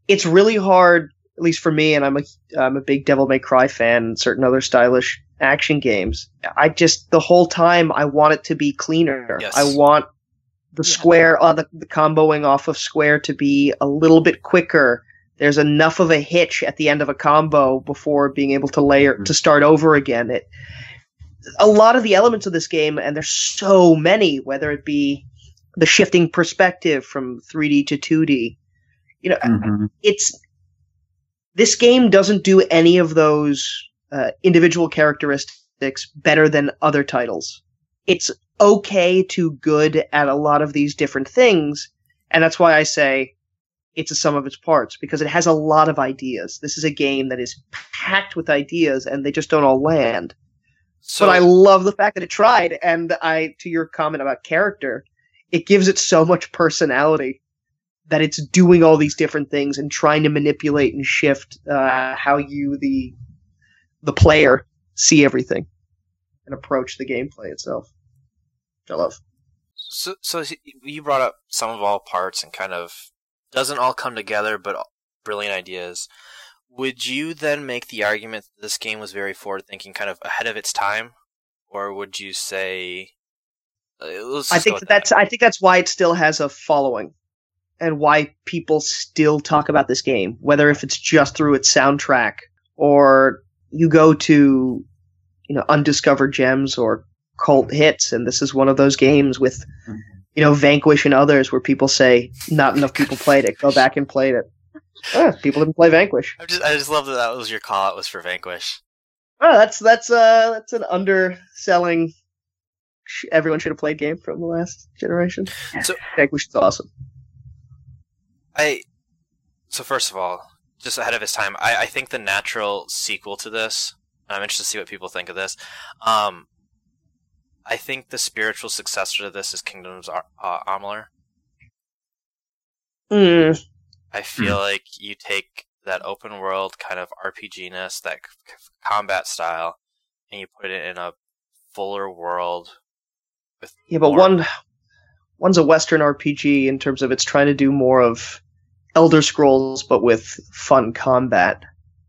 it's really hard. at least for me, and I'm a I'm a big Devil May Cry fan and certain other stylish action games. I just the whole time I want it to be cleaner. Yes. I want the Yeah. square uh, the, the comboing off of square to be a little bit quicker. There's enough of a hitch at the end of a combo before being able to layer to start over again. It a lot of the elements of this game, and there's so many, whether it be the shifting perspective from 3D to 2D. You know, Mhm. it's this game doesn't do any of those uh, individual characteristics better than other titles. It's okay to good at a lot of these different things, and that's why I say it's a sum of its parts because it has a lot of ideas. This is a game that is packed with ideas, and they just don't all land. So but I love the fact that it tried, and I, to your comment about character, it gives it so much personality that it's doing all these different things and trying to manipulate and shift uh, how you, the the player, see everything and approach the gameplay itself. I love. So, so you brought up some of all parts and kind of doesn't all come together, but brilliant ideas. Would you then make the argument that this game was very forward thinking, kind of ahead of its time, or would you say? uh, I think that that's I think that's why it still has a following, and why people still talk about this game, whether if it's just through its soundtrack or you go to you know undiscovered gems or cult hits, and this is one of those games with you know Vanquish and others where people say not enough people played it. Go back and played it. Ah, people didn't play Vanquish. I just, I just love that that was your call It was for Vanquish. Oh, that's that's uh that's an underselling. Everyone should have played game from the last generation. So- Vanquish is awesome. I so first of all, just ahead of his time, I, I think the natural sequel to this. and I'm interested to see what people think of this. Um, I think the spiritual successor to this is Kingdoms Ar- uh, Amalur. Mm, I feel like you take that open world kind of RPG ness, that c- c- combat style, and you put it in a fuller world. With yeah, but more- one one's a Western RPG in terms of it's trying to do more of Elder Scrolls, but with fun combat.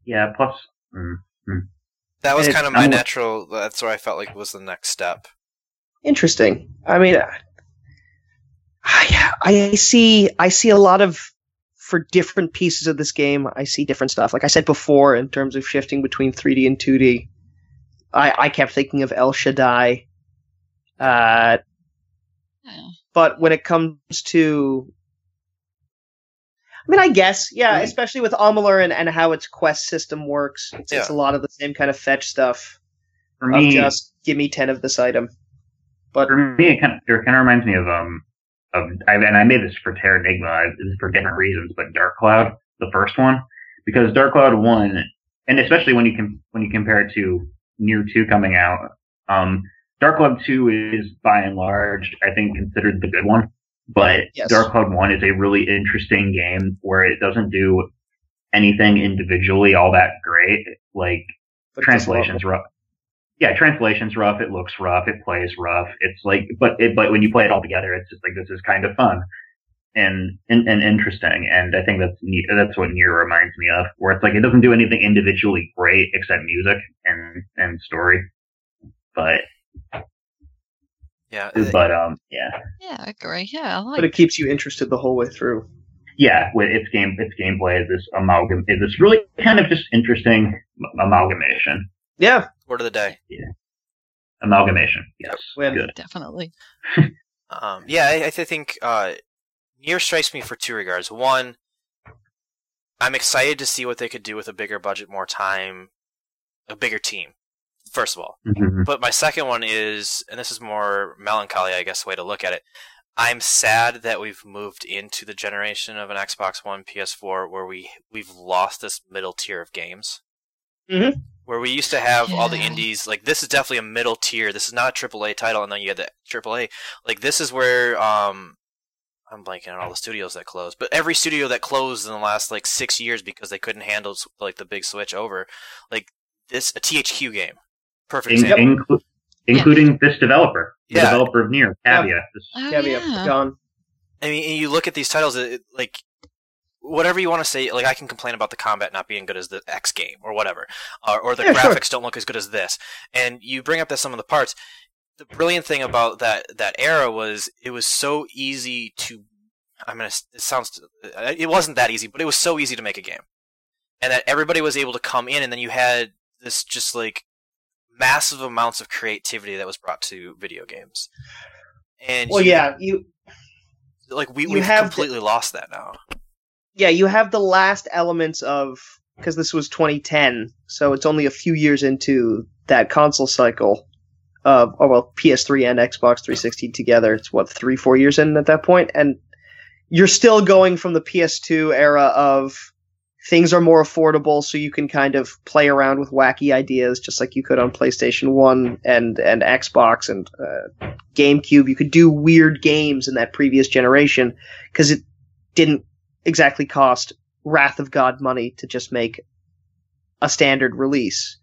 Yeah. Plus, mm, that was and kind of my I'm- natural. That's what I felt like was the next step. Interesting. I mean, I, I see I see a lot of for different pieces of this game. I see different stuff. Like I said before, in terms of shifting between 3D and 2D, I, I kept thinking of El Shaddai. Uh, Yeah. but when it comes to I mean, I guess, yeah, Mhm. especially with Amalur and, and how its quest system works. It's, it's a lot of the same kind of fetch stuff for of me, just give me 10 of this item. But for me, it kind of, it kind of reminds me of um of I, and I made this for Terranigma I- this is for different reasons, but Dark Cloud, the first one, because Dark Cloud one, and especially when you can when you compare it to Nier two coming out, um, Dark Cloud two is by and large I think considered the good one, but Yes. Dark Cloud one is a really interesting game where it doesn't do anything individually all that great, like but translation's rough. Yeah, translation's rough. It looks rough. It plays rough. It's like, but it, but when you play it all together, it's just like this is kind of fun and and, and interesting. And I think that's ne- that's what Nier reminds me of, where it's like it doesn't do anything individually great except music and and story. But Yeah, but um yeah Yeah, I agree. Yeah, I like. but it keeps you interested the whole way through. yeah with its game its gameplay is this amalgam is this really kind of just interesting amalgamation Yeah, word of the day. Yeah. amalgamation yes Win. good definitely. [LAUGHS] Um, yeah, I, I think uh, Nier strikes me for two regards. One, I'm excited to see what they could do with a bigger budget, more time, a bigger team. First of all, Mhm. but my second one is, and this is more melancholy, I guess, way to look at it. I'm sad that we've moved into the generation of an Xbox One, PS4, where we we've lost this middle tier of games. Mhm. Where we used to have all the indies, like this is definitely a middle tier. This is not a AAA title, and then you had the AAA. Like this is where um, I'm blanking on all the studios that closed, but every studio that closed in the last like six years because they couldn't handle like the big switch over, like this a THQ game, perfect In- example. inclu- including this developer, the Yeah. developer of Nier, Cavia. This- Oh, Cavia yeah. gone. I mean, you look at these titles, it, it- like whatever you want to say, like I can complain about the combat not being good as the X game or whatever, or, or the Yeah, sure. graphics don't look as good as this. And you bring up that some of the parts. The brilliant thing about that that era was it was so easy to. I'm gonna. It sounds. It wasn't that easy, but it was so easy to make a game, and that everybody was able to come in, and then you had this just like massive amounts of creativity that was brought to video games. And Well, you- yeah, you like we we've have completely lost that now. Yeah, you have the last elements of because this was 2010, so it's only a few years into that console cycle of oh well, PS3 and Xbox 360 together. It's what three, four years in at that point, and you're still going from the PS2 era of things are more affordable, so you can kind of play around with wacky ideas, just like you could on PlayStation One and and Xbox and uh, GameCube. You could do weird games in that previous generation because it didn't exactly cost Wrath of God money to just make a standard release.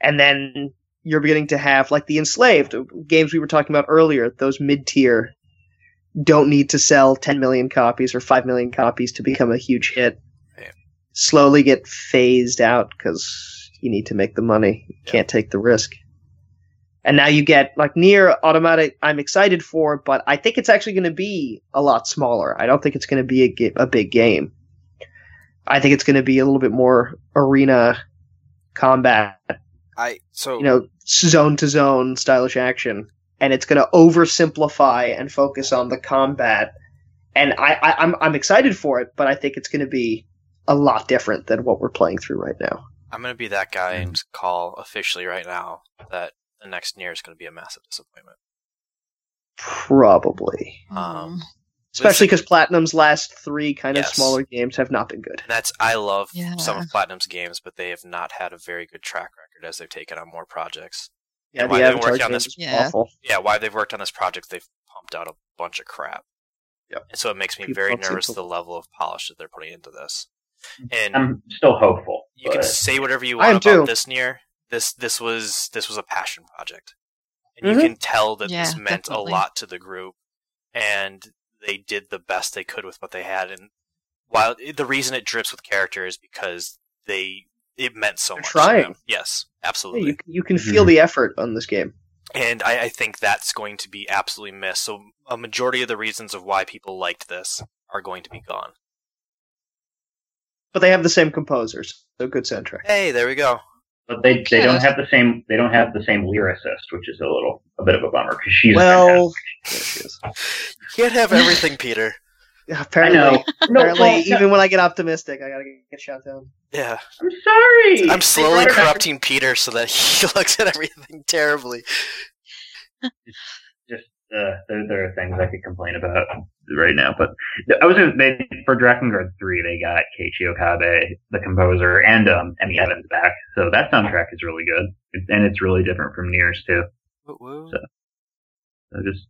And then you're beginning to have like the enslaved uh, games we were talking about earlier, those mid tier don't need to sell 10 million copies or 5 million copies to become a huge hit. Yeah. Slowly get phased out because you need to make the money. You Yeah. can't take the risk. And now you get like Nier Automata. I'm excited for, but I think it's actually going to be a lot smaller. I don't think it's going to be a, ga- a big game. I think it's going to be a little bit more arena combat, I so you know, zone to zone stylish action, and it's going to oversimplify and focus on the combat. And I, I, I'm I'm excited for it, but I think it's going to be a lot different than what we're playing through right now. I'm gonna be that guy and call officially right now that the next Nier is gonna be a massive disappointment. Probably, Um, Um, especially because Platinum's last three kind of smaller games have not been good. And that's I love Yeah. some of Platinum's games, but they have not had a very good track record as they've taken on more projects. Yeah, And why they've been Avatar on this- Yeah. awful. Yeah, why they've worked on this project, they've pumped out a bunch of crap. Yep. And so it makes me People very nervous to- the level of polish that they're putting into this. And I'm still hopeful. you can say whatever you want about too. this Nier. This this was this was a passion project, and Mhm. you can tell that Yeah, this meant definitely. a lot to the group, and they did the best they could with what they had. And while the reason it drips with character is because they it meant so They're much. trying. To them. Yes, Yeah, absolutely. you you can feel the effort on this game. and I, I think that's going to be absolutely missed. So a majority of the reasons of why people liked this are going to be gone. But they have the same composers, so good soundtrack. Hey, there we go. But they, they don't have the same they don't have the same lyricist, which is a little a bit of a bummer because she's well, she is. You can't have everything, Peter. [LAUGHS] Yeah, fantastic. I apparently, know. [LAUGHS] No, apparently, well, no, even when I get optimistic, I gotta get shot down. Yeah. I'm sorry. I'm slowly They brought corrupting Peter so that he [LAUGHS] looks at everything terribly. Just uh, there, there are things I could complain about right now, but I was gonna, they, for Drakengard three. They got Keiichi Okabe, the composer, and um, Emi Evans back, so that soundtrack is really good, It- and it's really different from Nier's too. Woo-woo. So- So just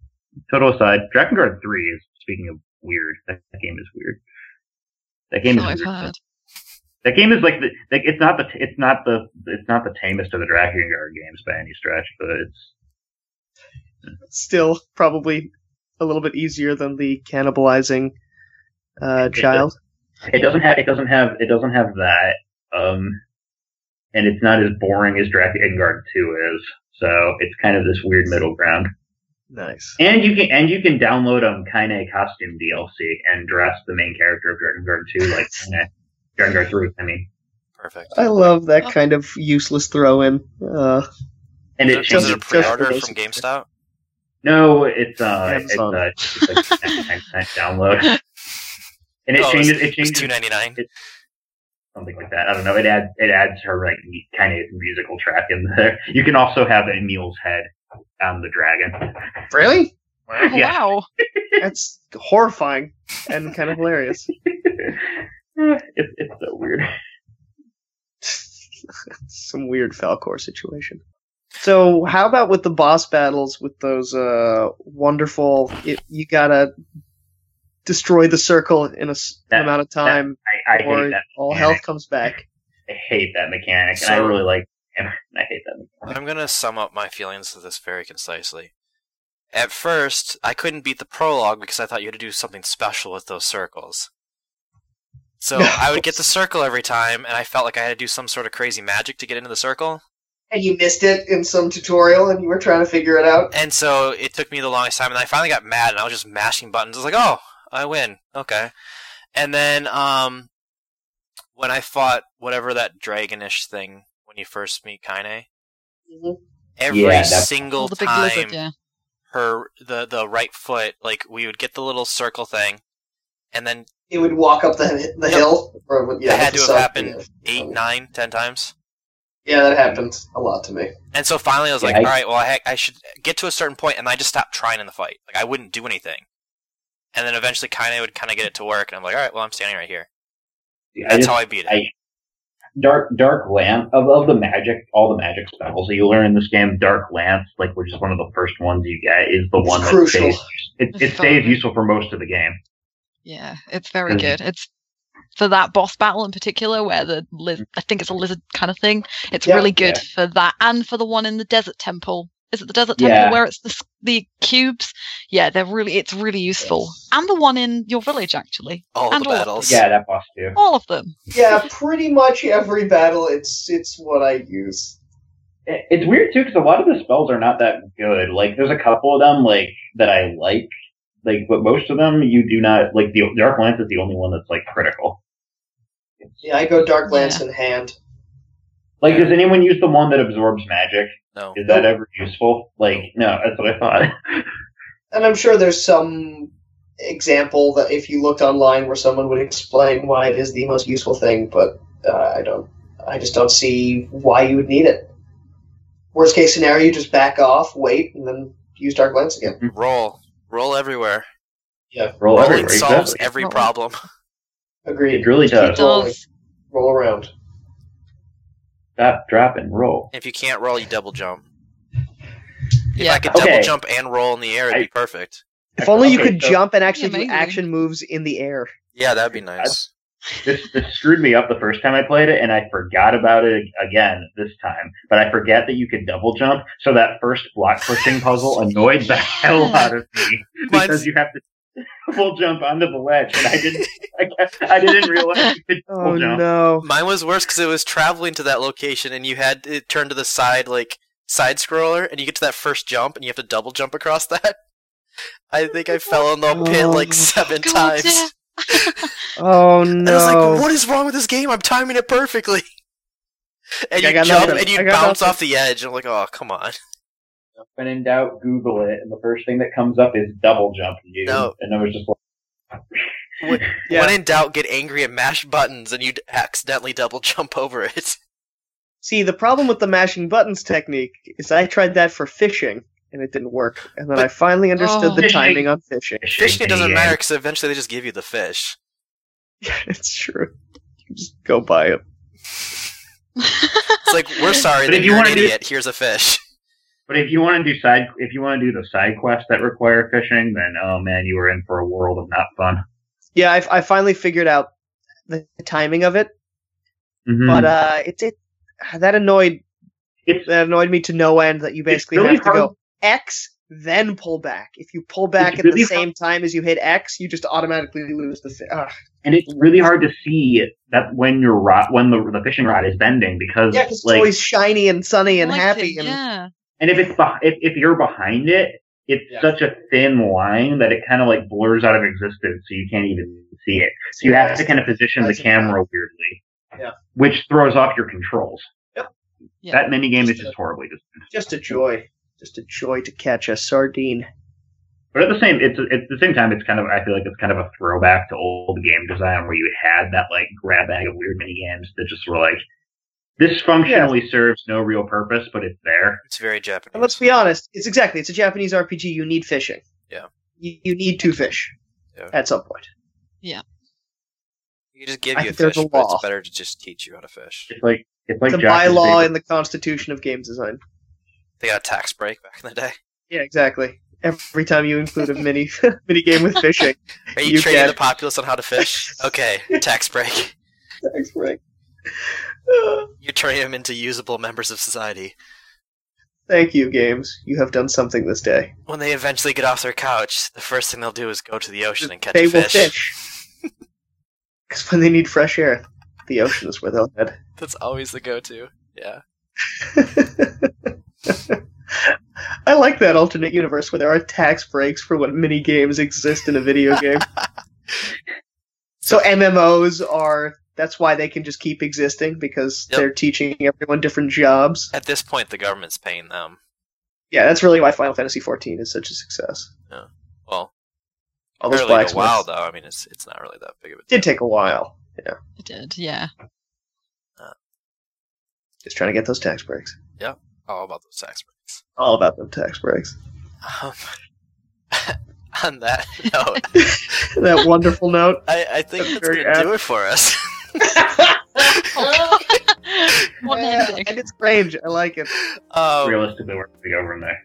total aside, Drakengard three is speaking of weird. That, that game is weird. That game so is I've weird. That game is like the like it's not the it's not the it's not the tamest of the Drakengard games by any stretch, but it's Still, probably a little bit easier than the cannibalizing uh, It does- child. it doesn't have it doesn't have it doesn't have that um and it's not as boring as Drakengard 2 is so it's kind of this weird middle ground Nice. and you can and you can download um Kaine costume DLC and dress the main character of Drakengard 2 like Kaine Drakengard 3 I mean Perfect. I love that Oh. kind of useless throw in. Uh, and it Is changes it a just- just pre-order from those- GameStop? No it's uh it's, uh, it's like [LAUGHS] download and it Oh, changes it's- it changes two ninety nine. something like that. I don't know. It adds it adds her like kind of musical track in there. You can also have Emil's head on the dragon. really? Oh, Yeah. Wow. [LAUGHS] That's horrifying and kind of hilarious. [LAUGHS] it's it's so weird. Some weird Falkor situation. So, how about with the boss battles with those uh, wonderful? It, you gotta destroy the circle in a That- amount of time, I, I or hate that. all health comes back. I hate that mechanic, and I really like. And [LAUGHS] I hate that. Mechanic. I'm gonna sum up my feelings of this very concisely. At first, I couldn't beat the prologue because I thought you had to do something special with those circles. So No. [LAUGHS] I would get the circle every time, and I felt like I had to do some sort of crazy magic to get into the circle. And you missed it in some tutorial, and you were trying to figure it out. And so it took me the longest time, and I finally got mad, and I was just mashing buttons. I was like, "Oh, I win, okay." And then, um, when I fought whatever that dragonish thing when you first meet Kaine, Mhm. every Yeah, single the time lizard, yeah. her the the right foot, like we would get the little circle thing, and then It would walk up the the Yep. hill. Or, yeah, it had to have happened yeah. eight, nine, ten times. Yeah, that happens a lot to me. And so finally, I was Yeah, like, I- "All right, well, I, I should get to a certain and I just stopped trying in the fight. Like I wouldn't do anything. And then eventually, kind of would kind of get it to work, and I'm like, "All right, well, I'm standing right here." I That's just- how I beat it. I- Dark Dark Lance of, of the magic, all the magic spells that you learn in this game. Dark Lance, like which is one of the first ones you get, is the It's one that crucial. stays. It, it stays useful for most of the game. Yeah, it's very good. It's for that boss battle in particular, where the liz- mm. I think it's a lizard kind of thing. It's Yeah. really good Yeah. for that, and for the one in the desert temple. Is it the desert temple Yeah. where it's the the cubes? Yeah, they're really it's really useful, Yes. and the one in your village actually. all and the all of battles. Yeah, that boss too. All of them. Yeah, pretty much every battle. It's it's what I use. It- It's weird too because a lot of the spells are not that good. Like, there's a couple of them like that I like, like, but most of them you do not like. The Dark Lance is the only one that's like critical. Yeah, I go Dark Lance in hand. Like, does anyone use the one that absorbs magic? No. Is that ever useful? Like, no, that's what I thought. [LAUGHS] And I'm sure there's some example that if you looked online where someone would explain why it is the most useful thing, but uh, I don't. I just don't see why you would need it. Worst case scenario, you just back off, wait, and then use Dark Lance again. Roll, roll everywhere. Yeah, roll Rolling everywhere. solves Exactly. every Roll. problem. [LAUGHS] Agreed. It really does. rolling. does. Roll around. Stop, drop, and roll. If you can't roll, you double jump. If Yeah. I could Okay. double jump and roll in the air, it'd be perfect. If only you Okay, could so- jump and actually do action moves in the air. Yeah, that'd be nice. This this screwed me up the first time I played it, and I forgot about it again this time. But I forget that you could double jump, so that first block pushing puzzle [LAUGHS] annoyed the hell out of me Mine's- because you have to double jump onto the ledge, and I didn't I, guess- I didn't realize you could Oh jump. no! Mine was worse because it was traveling to that location, and you had it turn to the side like side scroller, and you get to that first jump, and you have to double jump across [LAUGHS] that. I think I fell in the pit Oh. like seven God, times. yeah. [LAUGHS] Oh And I was like, "What is wrong with this game? I'm timing it perfectly." [LAUGHS] And I you jump nothing. and you bounce nothing. off the edge. and I'm like, "Oh, come on!" When in doubt, Google it, and the first thing that comes up is double jump, dude. No. And I was just like, When, [LAUGHS] Yeah. when in doubt, get angry and mash buttons, and you would accidentally double jump over it. [LAUGHS] See, the problem with the mashing buttons technique is I tried that for fishing and it didn't work, and then But- I finally understood Oh. the Fishing. timing on [LAUGHS] fishing. Fishing it doesn't matter because eventually they just give you the fish. Yeah, it's true. You just go buy it. It's like we're sorry But that if you you're an wanna do- idiot. Here's a fish. But if you want to do side, if you want to do the side quests that require fishing, then oh man, you are in for a world of not fun. Yeah, I, I finally figured out the timing of it, Mhm. but uh, it it that annoyed it's that annoyed me to no end. That you basically really have to hard- go X then pull back. If you pull back It's at really the same time as you hit X, you just automatically lose the. Fi- Ugh. and it's really hard to see that when your rod, when the the fishing rod is bending because Yeah, because like, it's always shiny and sunny and like happy, it, and yeah. and if it's beh- if if you're behind it, it's Yeah. such a thin line that it kind of like blurs out of existence, so you can't even see it. So you have to kind of position the Nice and camera weirdly, Yeah. which throws off your controls. Yep. Yeah. That mini game is Just just a- horribly designed. just a joy, just a joy to catch a sardine. But at the same, it's at the same time, it's kind of I feel like it's kind of a throwback to old game design where you had that like grab bag of weird mini games that just were like, this functionally serves no real purpose, but it's there. It's very Japanese. And let's be honest, it's exactly it's a Japanese RPG. You need fishing. Yeah. You, you need to fish Yeah. at some point. Yeah. You just give I you a think there's fish, a but law. it's better to just teach you how to fish. It's like it's like It's a Josh's bylaw favorite- in the Constitution of game design. They got a tax break back in the day. Yeah, exactly. Every time you include a mini [LAUGHS] mini game with fishing, Are you, You training get- the populace on how to fish? [LAUGHS] Okay, tax break. tax break. [LAUGHS] You're turning them into usable members of society. Thank you, games. You have done something this day. When they eventually get off their couch, the first thing they'll do is go to the ocean and catch they a will fish. fish. [LAUGHS] Because when they need fresh air, the ocean is where they'll head. [LAUGHS] That's always the go-to. Yeah. I like that alternate universe where there are tax breaks for what mini games exist in a video game. so MMOs are that's why they can just keep existing because Yep. they're teaching everyone different jobs. At this point, the government's paying them. Yeah, that's really why Final Fantasy XIV is such a success. Yeah. Well, All those barely a while though. I mean, it's it's not really that big of a Did deal. take a while. Yeah. It did, yeah. Just trying to get those tax breaks. Yeah. All about those tax breaks. All about them tax breaks. Um, [LAUGHS] on that [LAUGHS] note, that wonderful note. I, I think That's that's gonna do it for us. [LAUGHS] [LAUGHS] What an and it's strange. I like it. Um, Realistically, where do we go from there?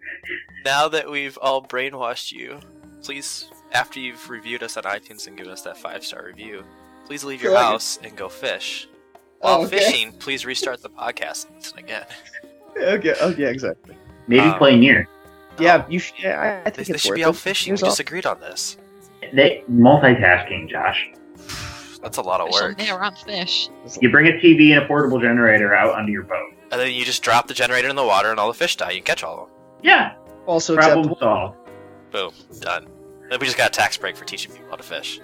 now that we've all brainwashed you, please, after you've reviewed us on iTunes and given us that five star review, please leave your I like it. house and go fish. While Oh, okay. fishing, please restart the podcast and [LAUGHS] listen again. Okay. Oh, yeah, exactly. Maybe Um, play Nier. Yeah, you should. Yeah, I, I They, think they it's should worth be out it. fishing. We Here's just agreed on this. They multitasking, Josh. That's a lot of Fish on work. there aren't fish. You bring a TV and a portable generator out onto your boat. And then you just drop the generator in the water and all the fish die. You catch all of them. Yeah, Also problem acceptable. solved. Boom. Done. Then we just got a tax break for teaching people how to fish.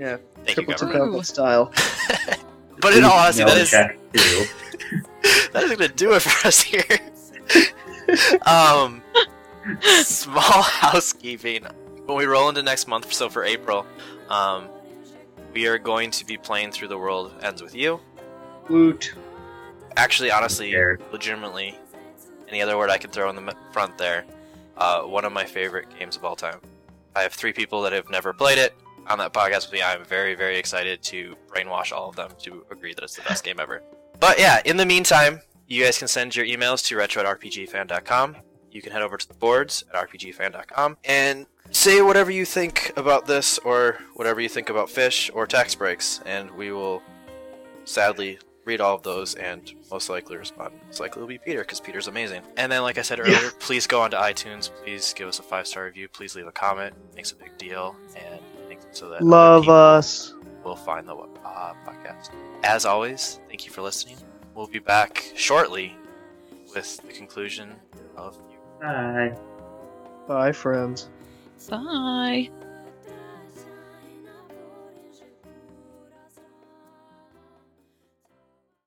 Yeah. Thank you, Triple government. tobacco Ooh. style. [LAUGHS] But in all honesty, that Email is check too. [LAUGHS] that is going to do it for us here. [LAUGHS] um, small housekeeping. When we roll into next month, so for April, um, we are going to be playing through the world ends with you. Woot. Actually, honestly, legitimately, any other word I could throw in the front there. Uh, one of my favorite games of all time. I have three people that have never played it on that podcast with me. I'm very, very excited to brainwash all of them to agree that it's the best game ever. But yeah, in the meantime, you guys can send your emails to retro at rpgfan.com. You can head over to the boards at rpgfan.com and say whatever you think about this or whatever you think about fish or tax breaks, and we will sadly read all of those and most likely respond. Most likely will be Peter because Peter's amazing. And then, like I said earlier, please go onto iTunes. Please give us a five star review. Please leave a comment. It makes a big deal and makes it so that Love us. We'll find the uh, podcast. As always, thank you for listening. We'll be back shortly with the conclusion of you. Bye. Bye, friends. Bye.